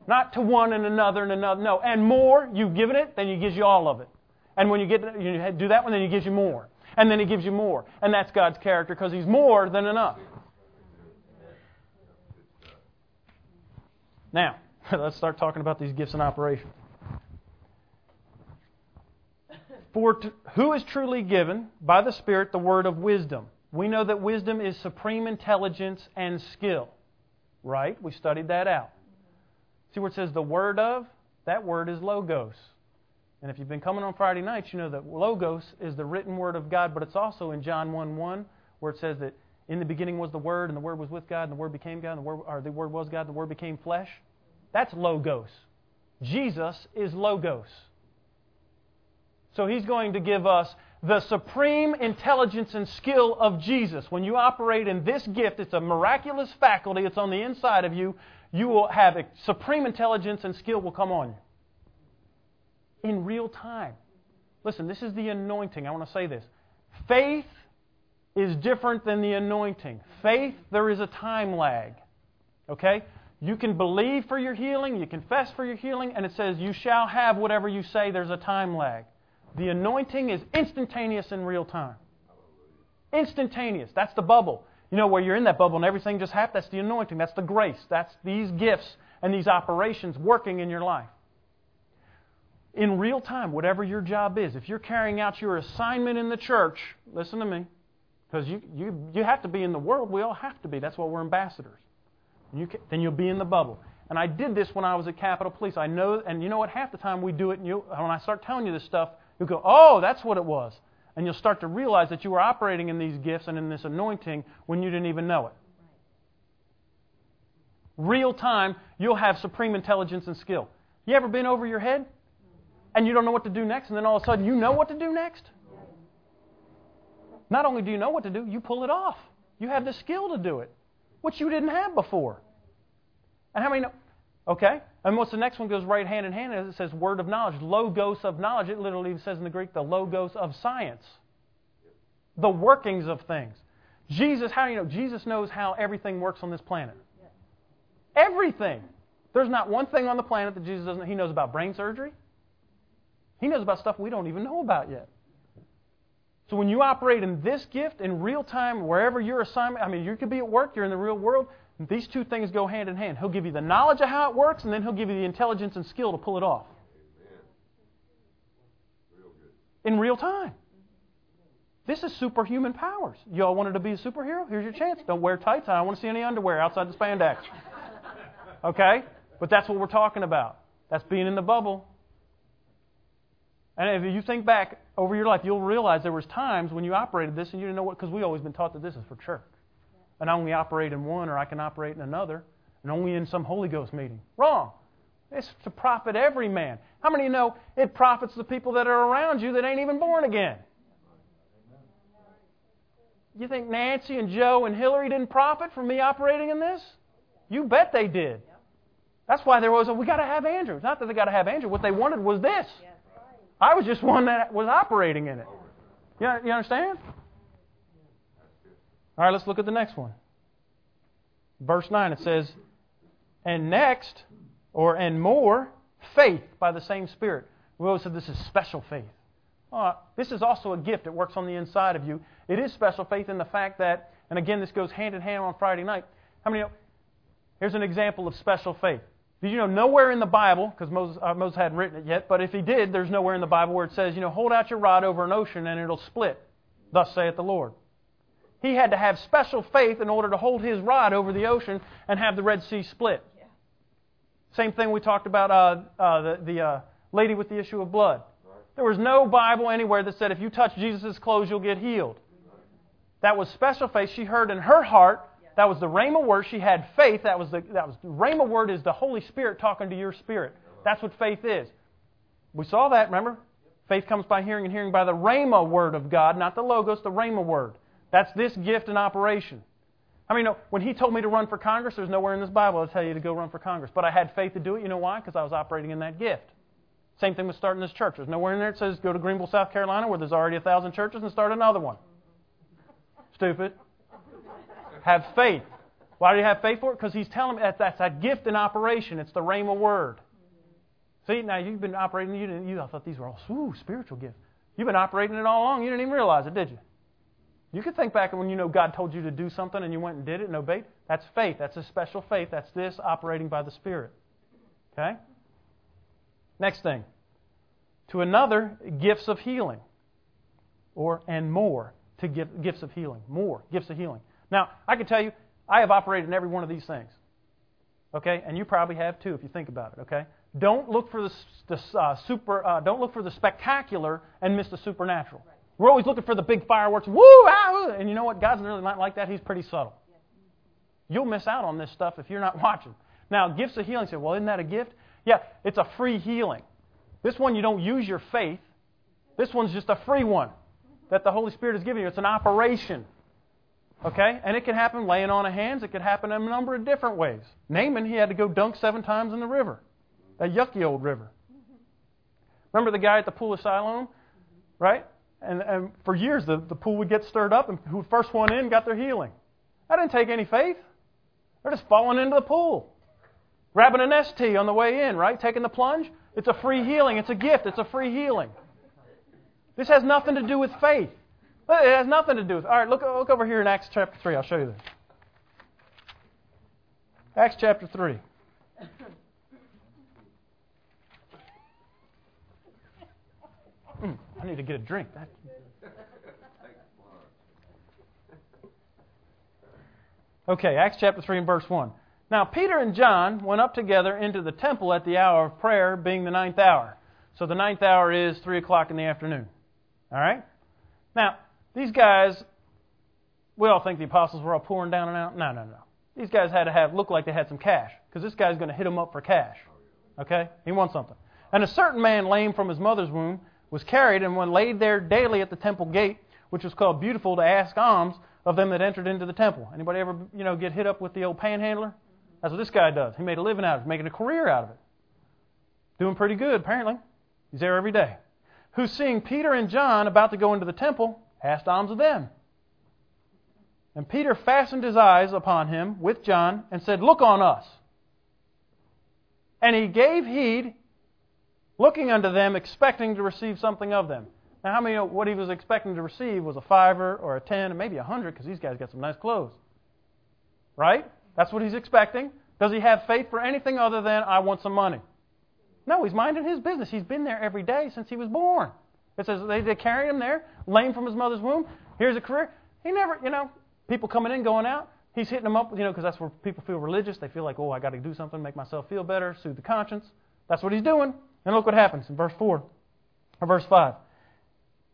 Not to one and another and another. No. And more, you've given it, then He gives you all of it. And when you get you do that one, then He gives you more. And then He gives you more. And that's God's character because He's more than enough. Now, <laughs> let's start talking about these gifts in operation. For to, who is truly given by the Spirit the word of wisdom? We know that wisdom is supreme intelligence and skill. Right? We studied that out. See where it says the word of? That word is logos. And if you've been coming on Friday nights, you know that logos is the written word of God, but it's also in John 1 1 where it says that In the beginning was the Word, and the Word was with God, and the Word became God, and the Word, or the Word was God, and the Word became flesh. That's Logos. Jesus is Logos. So he's going to give us the supreme intelligence and skill of Jesus. When you operate in this gift, it's a miraculous faculty, it's on the inside of you. You will have supreme intelligence and skill will come on you in real time. Listen, this is the anointing. I want to say this. Faith is different than the anointing. Faith, there is a time lag. Okay? You can believe for your healing, you confess for your healing, and it says, You shall have whatever you say. There's a time lag. The anointing is instantaneous in real time. Instantaneous. That's the bubble. You know, where you're in that bubble and everything just happens, that's the anointing. That's the grace. That's these gifts and these operations working in your life. In real time, whatever your job is, if you're carrying out your assignment in the church, listen to me, because you, you, you have to be in the world. We all have to be. That's why we're ambassadors. You can, then you'll be in the bubble. And I did this when I was at Capitol Police. I know, and you know what? Half the time we do it, and you, when I start telling you this stuff, You'll go, oh, that's what it was. And you'll start to realize that you were operating in these gifts and in this anointing when you didn't even know it. Real time, you'll have supreme intelligence and skill. You ever been over your head? And you don't know what to do next, and then all of a sudden you know what to do next? Not only do you know what to do, you pull it off. You have the skill to do it, which you didn't have before. And how many know? Okay? And what's the next one goes right hand in hand is it says word of knowledge, logos of knowledge. It literally says in the Greek the logos of science. The workings of things. Jesus, how do you know? Jesus knows how everything works on this planet. Everything. There's not one thing on the planet that Jesus doesn't. He knows about brain surgery. He knows about stuff we don't even know about yet. So when you operate in this gift in real time, wherever your assignment, I mean, you could be at work, you're in the real world, these two things go hand in hand. He'll give you the knowledge of how it works, and then he'll give you the intelligence and skill to pull it off. In real time. This is superhuman powers. Y'all wanted to be a superhero? Here's your chance. Don't wear tights. I don't want to see any underwear outside the spandex. Okay? But that's what we're talking about. That's being in the bubble. And if you think back over your life, you'll realize there was times when you operated this and you didn't know what, because we've always been taught that this is for church and I only operate in one or I can operate in another, and only in some Holy Ghost meeting. Wrong. It's to profit every man. How many of you know it profits the people that are around you that ain't even born again? You think Nancy and Joe and Hillary didn't profit from me operating in this? You bet they did. That's why there was a, we got to have Andrew. It's not that they got to have Andrew. What they wanted was this. I was just one that was operating in it. You, you understand? All right, let's look at the next one. Verse 9 it says, And next, or and more, faith by the same Spirit. We always said this is special faith. Uh, this is also a gift. It works on the inside of you. It is special faith in the fact that, and again, this goes hand in hand on Friday night. How many know? Here's an example of special faith. Did you know nowhere in the Bible, because Moses, uh, Moses hadn't written it yet, but if he did, there's nowhere in the Bible where it says, you know, hold out your rod over an ocean and it'll split. Thus saith the Lord. He had to have special faith in order to hold his rod over the ocean and have the Red Sea split. Yeah. Same thing we talked about uh, uh, the, the uh, lady with the issue of blood. Right. There was no Bible anywhere that said if you touch Jesus' clothes, you'll get healed. That was special faith she heard in her heart. That was the Rhema word. She had faith. That was the that was the Rhema word is the Holy Spirit talking to your spirit. That's what faith is. We saw that, remember? Faith comes by hearing and hearing by the Rhema word of God, not the Logos, the Rhema word. That's this gift in operation. I mean, when he told me to run for Congress, there's nowhere in this Bible to tell you to go run for Congress. But I had faith to do it. You know why? Because I was operating in that gift. Same thing with starting this church. There's nowhere in there that says go to Greenville, South Carolina, where there's already a thousand churches, and start another one. Stupid. Have faith. Why do you have faith for it? Because he's telling me that that's that gift in operation. It's the Rhema word. See, now you've been operating. You didn't. You I thought these were all ooh, spiritual gifts. You've been operating it all along. You didn't even realize it, did you? You could think back when you know God told you to do something and you went and did it and obeyed. That's faith. That's a special faith. That's this operating by the Spirit. Okay? Next thing. To another, gifts of healing. Or, and more to give, gifts of healing. More gifts of healing. Now, I can tell you, I have operated in every one of these things. Okay? And you probably have too if you think about it. Okay? Don't look for the, the uh, super, uh, don't look for the spectacular and miss the supernatural. We're always looking for the big fireworks. Woo! Ah, and you know what? God's really not like that. He's pretty subtle. You'll miss out on this stuff if you're not <laughs> watching. Now, gifts of healing say, well, isn't that a gift? Yeah, it's a free healing. This one, you don't use your faith. This one's just a free one that the Holy Spirit has given you. It's an operation. Okay? And it can happen laying on of hands. It could happen in a number of different ways. Naaman, he had to go dunk seven times in the river, that yucky old river. Remember the guy at the pool of Siloam? Right? And, and for years, the, the pool would get stirred up, and who first one in got their healing. That didn't take any faith. They're just falling into the pool. Grabbing an ST on the way in, right? Taking the plunge. It's a free healing. It's a gift. It's a free healing. This has nothing to do with faith. It has nothing to do with. All right, look, look over here in Acts chapter 3. I'll show you this. Acts chapter 3. I need to get a drink. That... Okay, Acts chapter 3 and verse 1. Now, Peter and John went up together into the temple at the hour of prayer, being the ninth hour. So the ninth hour is 3 o'clock in the afternoon. All right? Now, these guys, we all think the apostles were all pouring down and out. No, no, no. These guys had to have look like they had some cash because this guy's going to hit them up for cash. Okay? He wants something. And a certain man, lame from his mother's womb, was carried and when laid there daily at the temple gate, which was called Beautiful, to ask alms of them that entered into the temple. Anybody ever, you know, get hit up with the old panhandler? That's what this guy does. He made a living out of it, making a career out of it. Doing pretty good, apparently. He's there every day. Who, seeing Peter and John about to go into the temple, asked alms of them. And Peter fastened his eyes upon him with John and said, Look on us. And he gave heed, looking unto them, expecting to receive something of them. Now, how many what he was expecting to receive was a fiver or a ten, and maybe a hundred, because these guys got some nice clothes. Right? That's what he's expecting. Does he have faith for anything other than, I want some money? No, he's minding his business. He's been there every day since he was born. It says they, they carried him there, lame from his mother's womb. Here's a career. He never, you know, people coming in, going out. He's hitting them up, you know, because that's where people feel religious. They feel like, oh, I got to do something, make myself feel better, soothe the conscience. That's what he's doing. And look what happens in verse 4 or verse 5.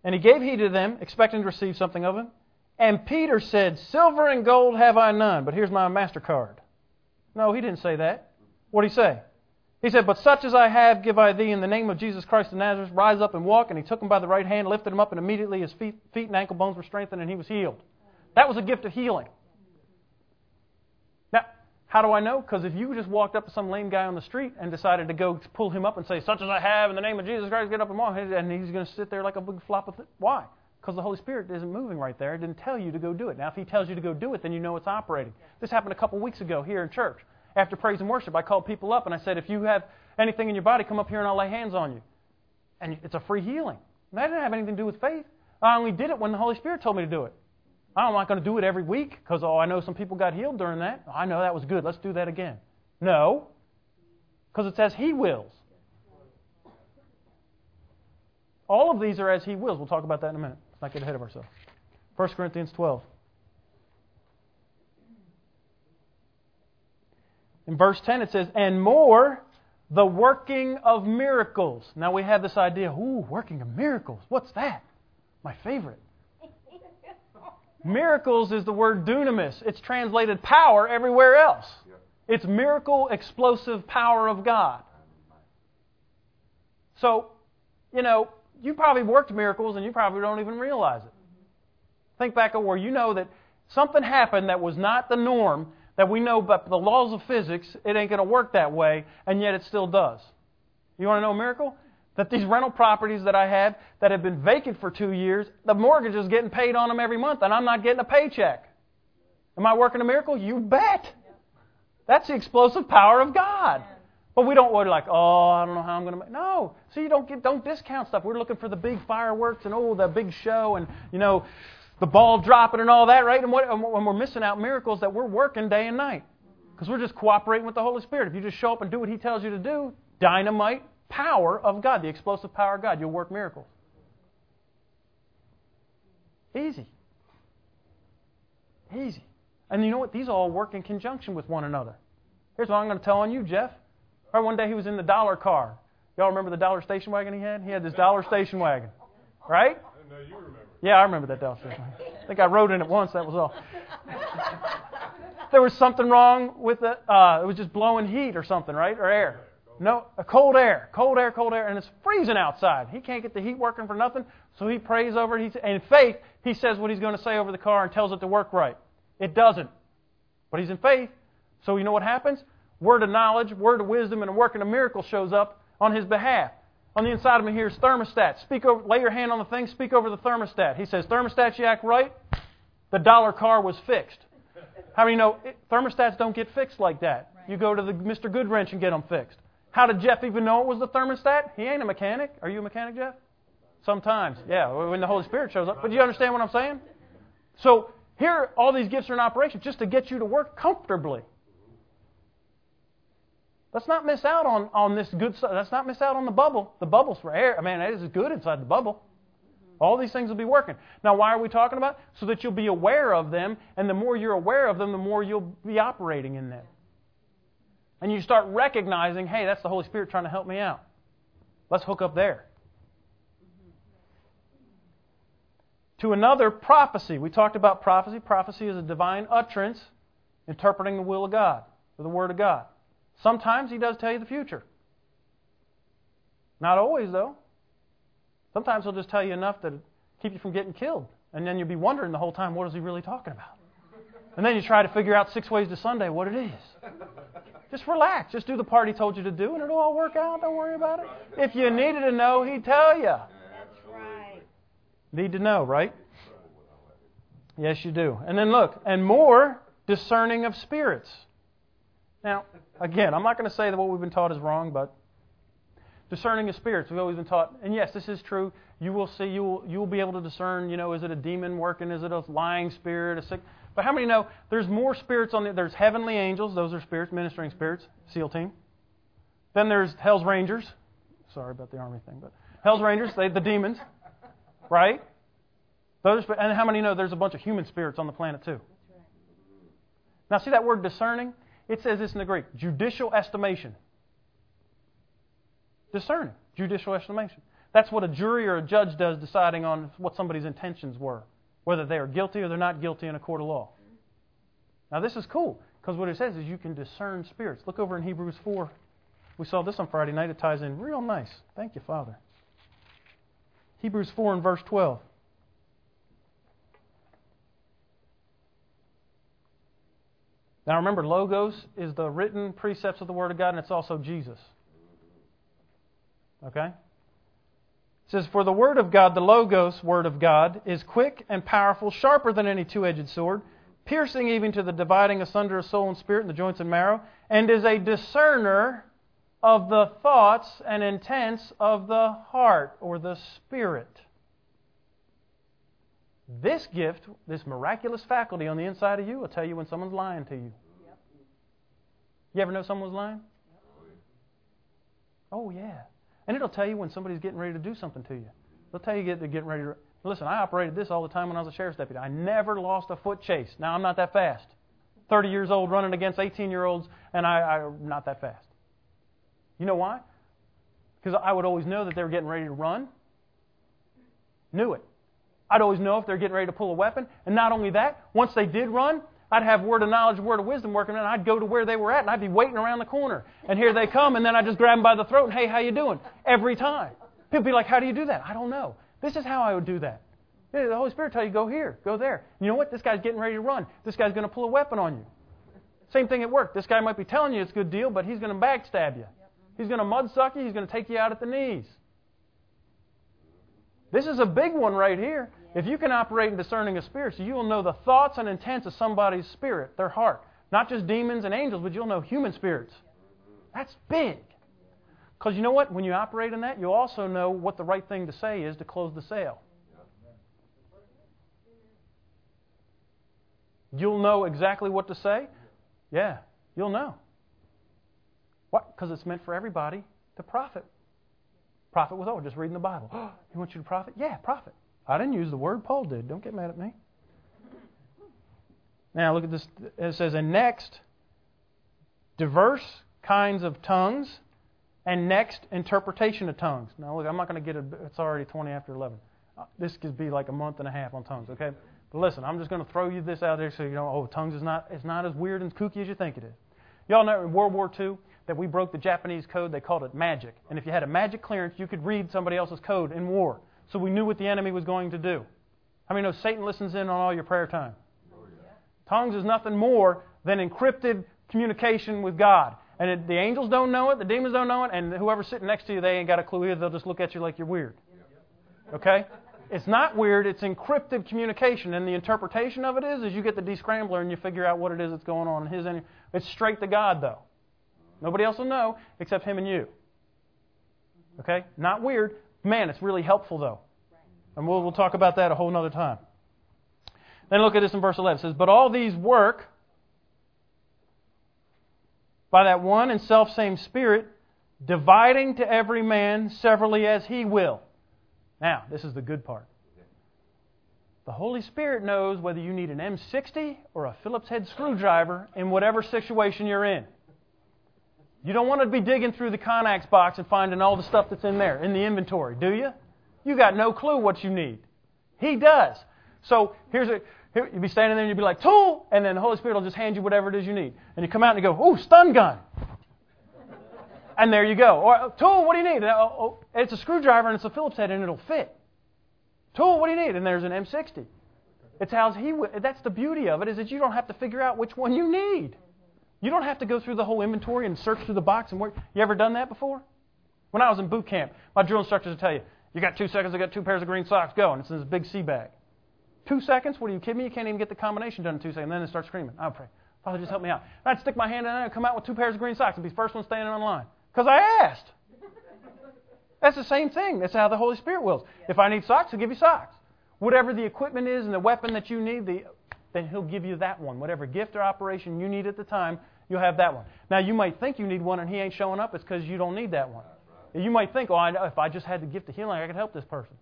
And he gave heed to them, expecting to receive something of him. And Peter said, Silver and gold have I none, but here's my MasterCard. No, he didn't say that. What did he say? He said, But such as I have give I thee in the name of Jesus Christ of Nazareth. Rise up and walk. And he took him by the right hand, lifted him up, and immediately his feet, feet and ankle bones were strengthened, and he was healed. That was a gift of healing. How do I know? Because if you just walked up to some lame guy on the street and decided to go pull him up and say, Such as I have in the name of Jesus Christ, get up and walk, and he's going to sit there like a big flop of it. Why? Because the Holy Spirit isn't moving right there. It didn't tell you to go do it. Now, if He tells you to go do it, then you know it's operating. This happened a couple weeks ago here in church. After praise and worship, I called people up and I said, if you have anything in your body, come up here and I'll lay hands on you. And it's a free healing. And that didn't have anything to do with faith. I only did it when the Holy Spirit told me to do it. Oh, I'm not going to do it every week because, oh, I know some people got healed during that. I know that was good. Let's do that again. No, because it says He wills. All of these are as He wills. We'll talk about that in a minute. Let's not get ahead of ourselves. 1 Corinthians 12. In verse 10 it says, And more the working of miracles. Now we have this idea, ooh, working of miracles. What's that? My favorite. Miracles is the word dunamis. It's translated power everywhere else. It's miracle, explosive power of God. So, you know, you probably worked miracles and you probably don't even realize it. Think back of where you know that something happened that was not the norm, that we know but the laws of physics, it ain't going to work that way, and yet it still does. You want to know a miracle? That these rental properties that I have that have been vacant for two years, the mortgage is getting paid on them every month, and I'm not getting a paycheck. Am I working a miracle? You bet. That's the explosive power of God. But we don't worry like, oh, I don't know how I'm going to make. No, see, you don't get, don't discount stuff. We're looking for the big fireworks and oh, the big show and you know, the ball dropping and all that, right? And, what, and we're missing out miracles that we're working day and night because we're just cooperating with the Holy Spirit. If you just show up and do what He tells you to do, dynamite power of God, the explosive power of God, you'll work miracles. Easy. Easy. And you know what? These all work in conjunction with one another. Here's what I'm going to tell on you, Jeff. Right, one day he was in the dollar car. Y'all remember the dollar station wagon he had? He had this dollar station wagon, right? No, you remember. Yeah, I remember that downstairs. I think I rode in it once. That was all. there was something wrong with it. Uh, it was just blowing heat or something, right? Or air. No, a cold air, cold air, cold air, and it's freezing outside. He can't get the heat working for nothing, so he prays over it. and in faith, he says what he's going to say over the car and tells it to work right. It doesn't, but he's in faith. So you know what happens? Word of knowledge, word of wisdom, and a working a miracle shows up on his behalf. On the inside of him here is thermostat. Speak over, lay your hand on the thing, speak over the thermostat. He says, thermostat, you act right. The dollar car was fixed. How many know it, thermostats don't get fixed like that? You go to the Mr. Goodwrench and get them fixed. How did Jeff even know it was the thermostat? He ain't a mechanic. Are you a mechanic, Jeff? Sometimes, yeah, when the Holy Spirit shows up. But you understand what I'm saying? So here, all these gifts are in operation just to get you to work comfortably. Let's not miss out on, on this good stuff. Let's not miss out on the bubble. The bubble's for air. I mean, it is good inside the bubble. All these things will be working. Now, why are we talking about? So that you'll be aware of them, and the more you're aware of them, the more you'll be operating in them. And you start recognizing, hey, that's the Holy Spirit trying to help me out. Let's hook up there. To another, prophecy. We talked about prophecy. Prophecy is a divine utterance interpreting the will of God, or the Word of God. Sometimes he does tell you the future. Not always, though. Sometimes he'll just tell you enough to keep you from getting killed. And then you'll be wondering the whole time, what is he really talking about? And then you try to figure out six ways to Sunday what it is. Just relax. Just do the part he told you to do, and it'll all work out. Don't worry about it. If you needed to know, he'd tell you. That's right. Need to know, right? Yes, you do. And then look, and more discerning of spirits. Now, again, I'm not going to say that what we've been taught is wrong, but discerning of spirits, we've always been taught, and yes, this is true. You will see, you will, you will be able to discern, you know, is it a demon working? Is it a lying spirit? A sick? But how many know there's more spirits on the, there's heavenly angels, those are spirits, ministering spirits, SEAL team. Then there's Hell's Rangers. Sorry about the army thing, but Hell's Rangers, they, the demons, right? Those, and how many know there's a bunch of human spirits on the planet too? Now, see that word discerning? It says this in the Greek judicial estimation. Discerning, judicial estimation. That's what a jury or a judge does deciding on what somebody's intentions were, whether they are guilty or they're not guilty in a court of law. Now, this is cool because what it says is you can discern spirits. Look over in Hebrews 4. We saw this on Friday night. It ties in real nice. Thank you, Father. Hebrews 4 and verse 12. Now remember, Logos is the written precepts of the Word of God, and it's also Jesus. Okay? It says, For the Word of God, the Logos Word of God, is quick and powerful, sharper than any two edged sword, piercing even to the dividing asunder of soul and spirit and the joints and marrow, and is a discerner of the thoughts and intents of the heart or the spirit. This gift, this miraculous faculty on the inside of you, will tell you when someone's lying to you. You ever know someone's lying? Oh, yeah. And it'll tell you when somebody's getting ready to do something to you. They'll tell you they're getting ready to. Listen, I operated this all the time when I was a sheriff's deputy. I never lost a foot chase. Now, I'm not that fast. 30 years old running against 18 year olds, and I, I'm not that fast. You know why? Because I would always know that they were getting ready to run. Knew it. I'd always know if they're getting ready to pull a weapon. And not only that, once they did run, I'd have word of knowledge, word of wisdom working, and I'd go to where they were at, and I'd be waiting around the corner. And here they come, and then I just grab them by the throat and, hey, how you doing? Every time. People be like, how do you do that? I don't know. This is how I would do that. The Holy Spirit tell you, go here, go there. You know what? This guy's getting ready to run. This guy's going to pull a weapon on you. Same thing at work. This guy might be telling you it's a good deal, but he's going to backstab you. He's going to mudsuck you. He's going to take you out at the knees. This is a big one right here. If you can operate in discerning of spirits, you will know the thoughts and intents of somebody's spirit, their heart. Not just demons and angels, but you'll know human spirits. That's big. Because you know what? When you operate in that, you'll also know what the right thing to say is to close the sale. You'll know exactly what to say? Yeah, you'll know. What? Because it's meant for everybody to profit. Profit with all, just reading the Bible. <gasps> he wants you to profit? Yeah, profit. I didn't use the word, Paul did. Don't get mad at me. Now, look at this. It says, and next, diverse kinds of tongues, and next, interpretation of tongues. Now, look, I'm not going to get it, it's already 20 after 11. Uh, this could be like a month and a half on tongues, okay? But listen, I'm just going to throw you this out there so you know, oh, tongues is not, it's not as weird and kooky as you think it is. Y'all know in World War II that we broke the Japanese code, they called it magic. And if you had a magic clearance, you could read somebody else's code in war. So we knew what the enemy was going to do. How many know Satan listens in on all your prayer time? Tongues is nothing more than encrypted communication with God. And it, the angels don't know it, the demons don't know it, and whoever's sitting next to you, they ain't got a clue either. They'll just look at you like you're weird. Okay? It's not weird, it's encrypted communication. And the interpretation of it is, is you get the descrambler and you figure out what it is that's going on in his. It's straight to God, though. Nobody else will know except him and you. Okay? Not weird. Man, it's really helpful, though. And we'll, we'll talk about that a whole other time. Then look at this in verse 11. It says, But all these work by that one and self same Spirit, dividing to every man severally as he will. Now, this is the good part. The Holy Spirit knows whether you need an M60 or a Phillips head screwdriver in whatever situation you're in. You don't want to be digging through the Conex box and finding all the stuff that's in there, in the inventory, do you? You got no clue what you need. He does. So here's a here, you'd be standing there and you'd be like, tool, and then the Holy Spirit will just hand you whatever it is you need. And you come out and you go, ooh, stun gun. and there you go. Or, tool, what do you need? Oh, oh, it's a screwdriver and it's a Phillips head and it'll fit. Tool, what do you need? And there's an M60. It's how he. That's the beauty of it is that you don't have to figure out which one you need. You don't have to go through the whole inventory and search through the box and work. You ever done that before? When I was in boot camp, my drill instructors would tell you, "You got two seconds. I got two pairs of green socks. Go!" And it's in this big sea bag. Two seconds? What are you kidding me? You can't even get the combination done in two seconds. And then it starts screaming. I'll pray, Father, just help me out. And I'd stick my hand in there and come out with two pairs of green socks and be the first one standing on line. Because I asked. That's the same thing. That's how the Holy Spirit wills. If I need socks, He'll give you socks. Whatever the equipment is and the weapon that you need, the, then He'll give you that one. Whatever gift or operation you need at the time, you'll have that one. Now, you might think you need one and He ain't showing up. It's because you don't need that one. You might think, oh, I know, if I just had the gift of healing, I could help this person.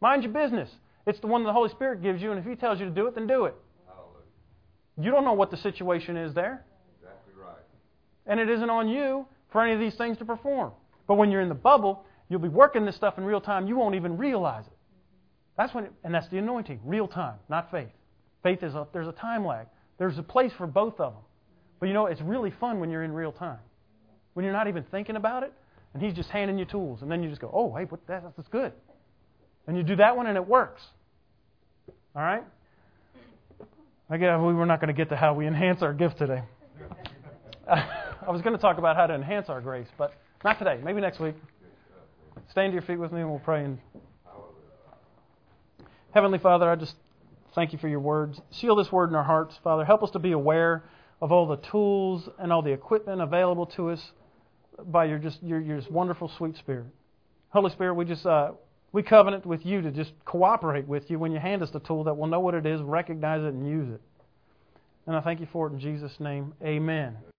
Mind your business. It's the one the Holy Spirit gives you, and if He tells you to do it, then do it. Hallelujah. You don't know what the situation is there. Exactly right. And it isn't on you for any of these things to perform. But when you're in the bubble, you'll be working this stuff in real time. You won't even realize it. That's when, it, and that's the anointing, real time, not faith. Faith is a, there's a time lag. There's a place for both of them. But you know, it's really fun when you're in real time. When you're not even thinking about it, and he's just handing you tools, and then you just go, "Oh, hey, what, that, that's good." And you do that one and it works. All right? I guess we were not going to get to how we enhance our gift today. <laughs> I was going to talk about how to enhance our grace, but not today. Maybe next week. Stand to your feet with me and we'll pray. And Heavenly Father, I just thank you for your words. Seal this word in our hearts, Father. Help us to be aware of all the tools and all the equipment available to us by your just your, your wonderful, sweet Spirit. Holy Spirit, we just uh, we covenant with you to just cooperate with you when you hand us the tool that we'll know what it is, recognize it, and use it. And I thank you for it in Jesus' name. Amen.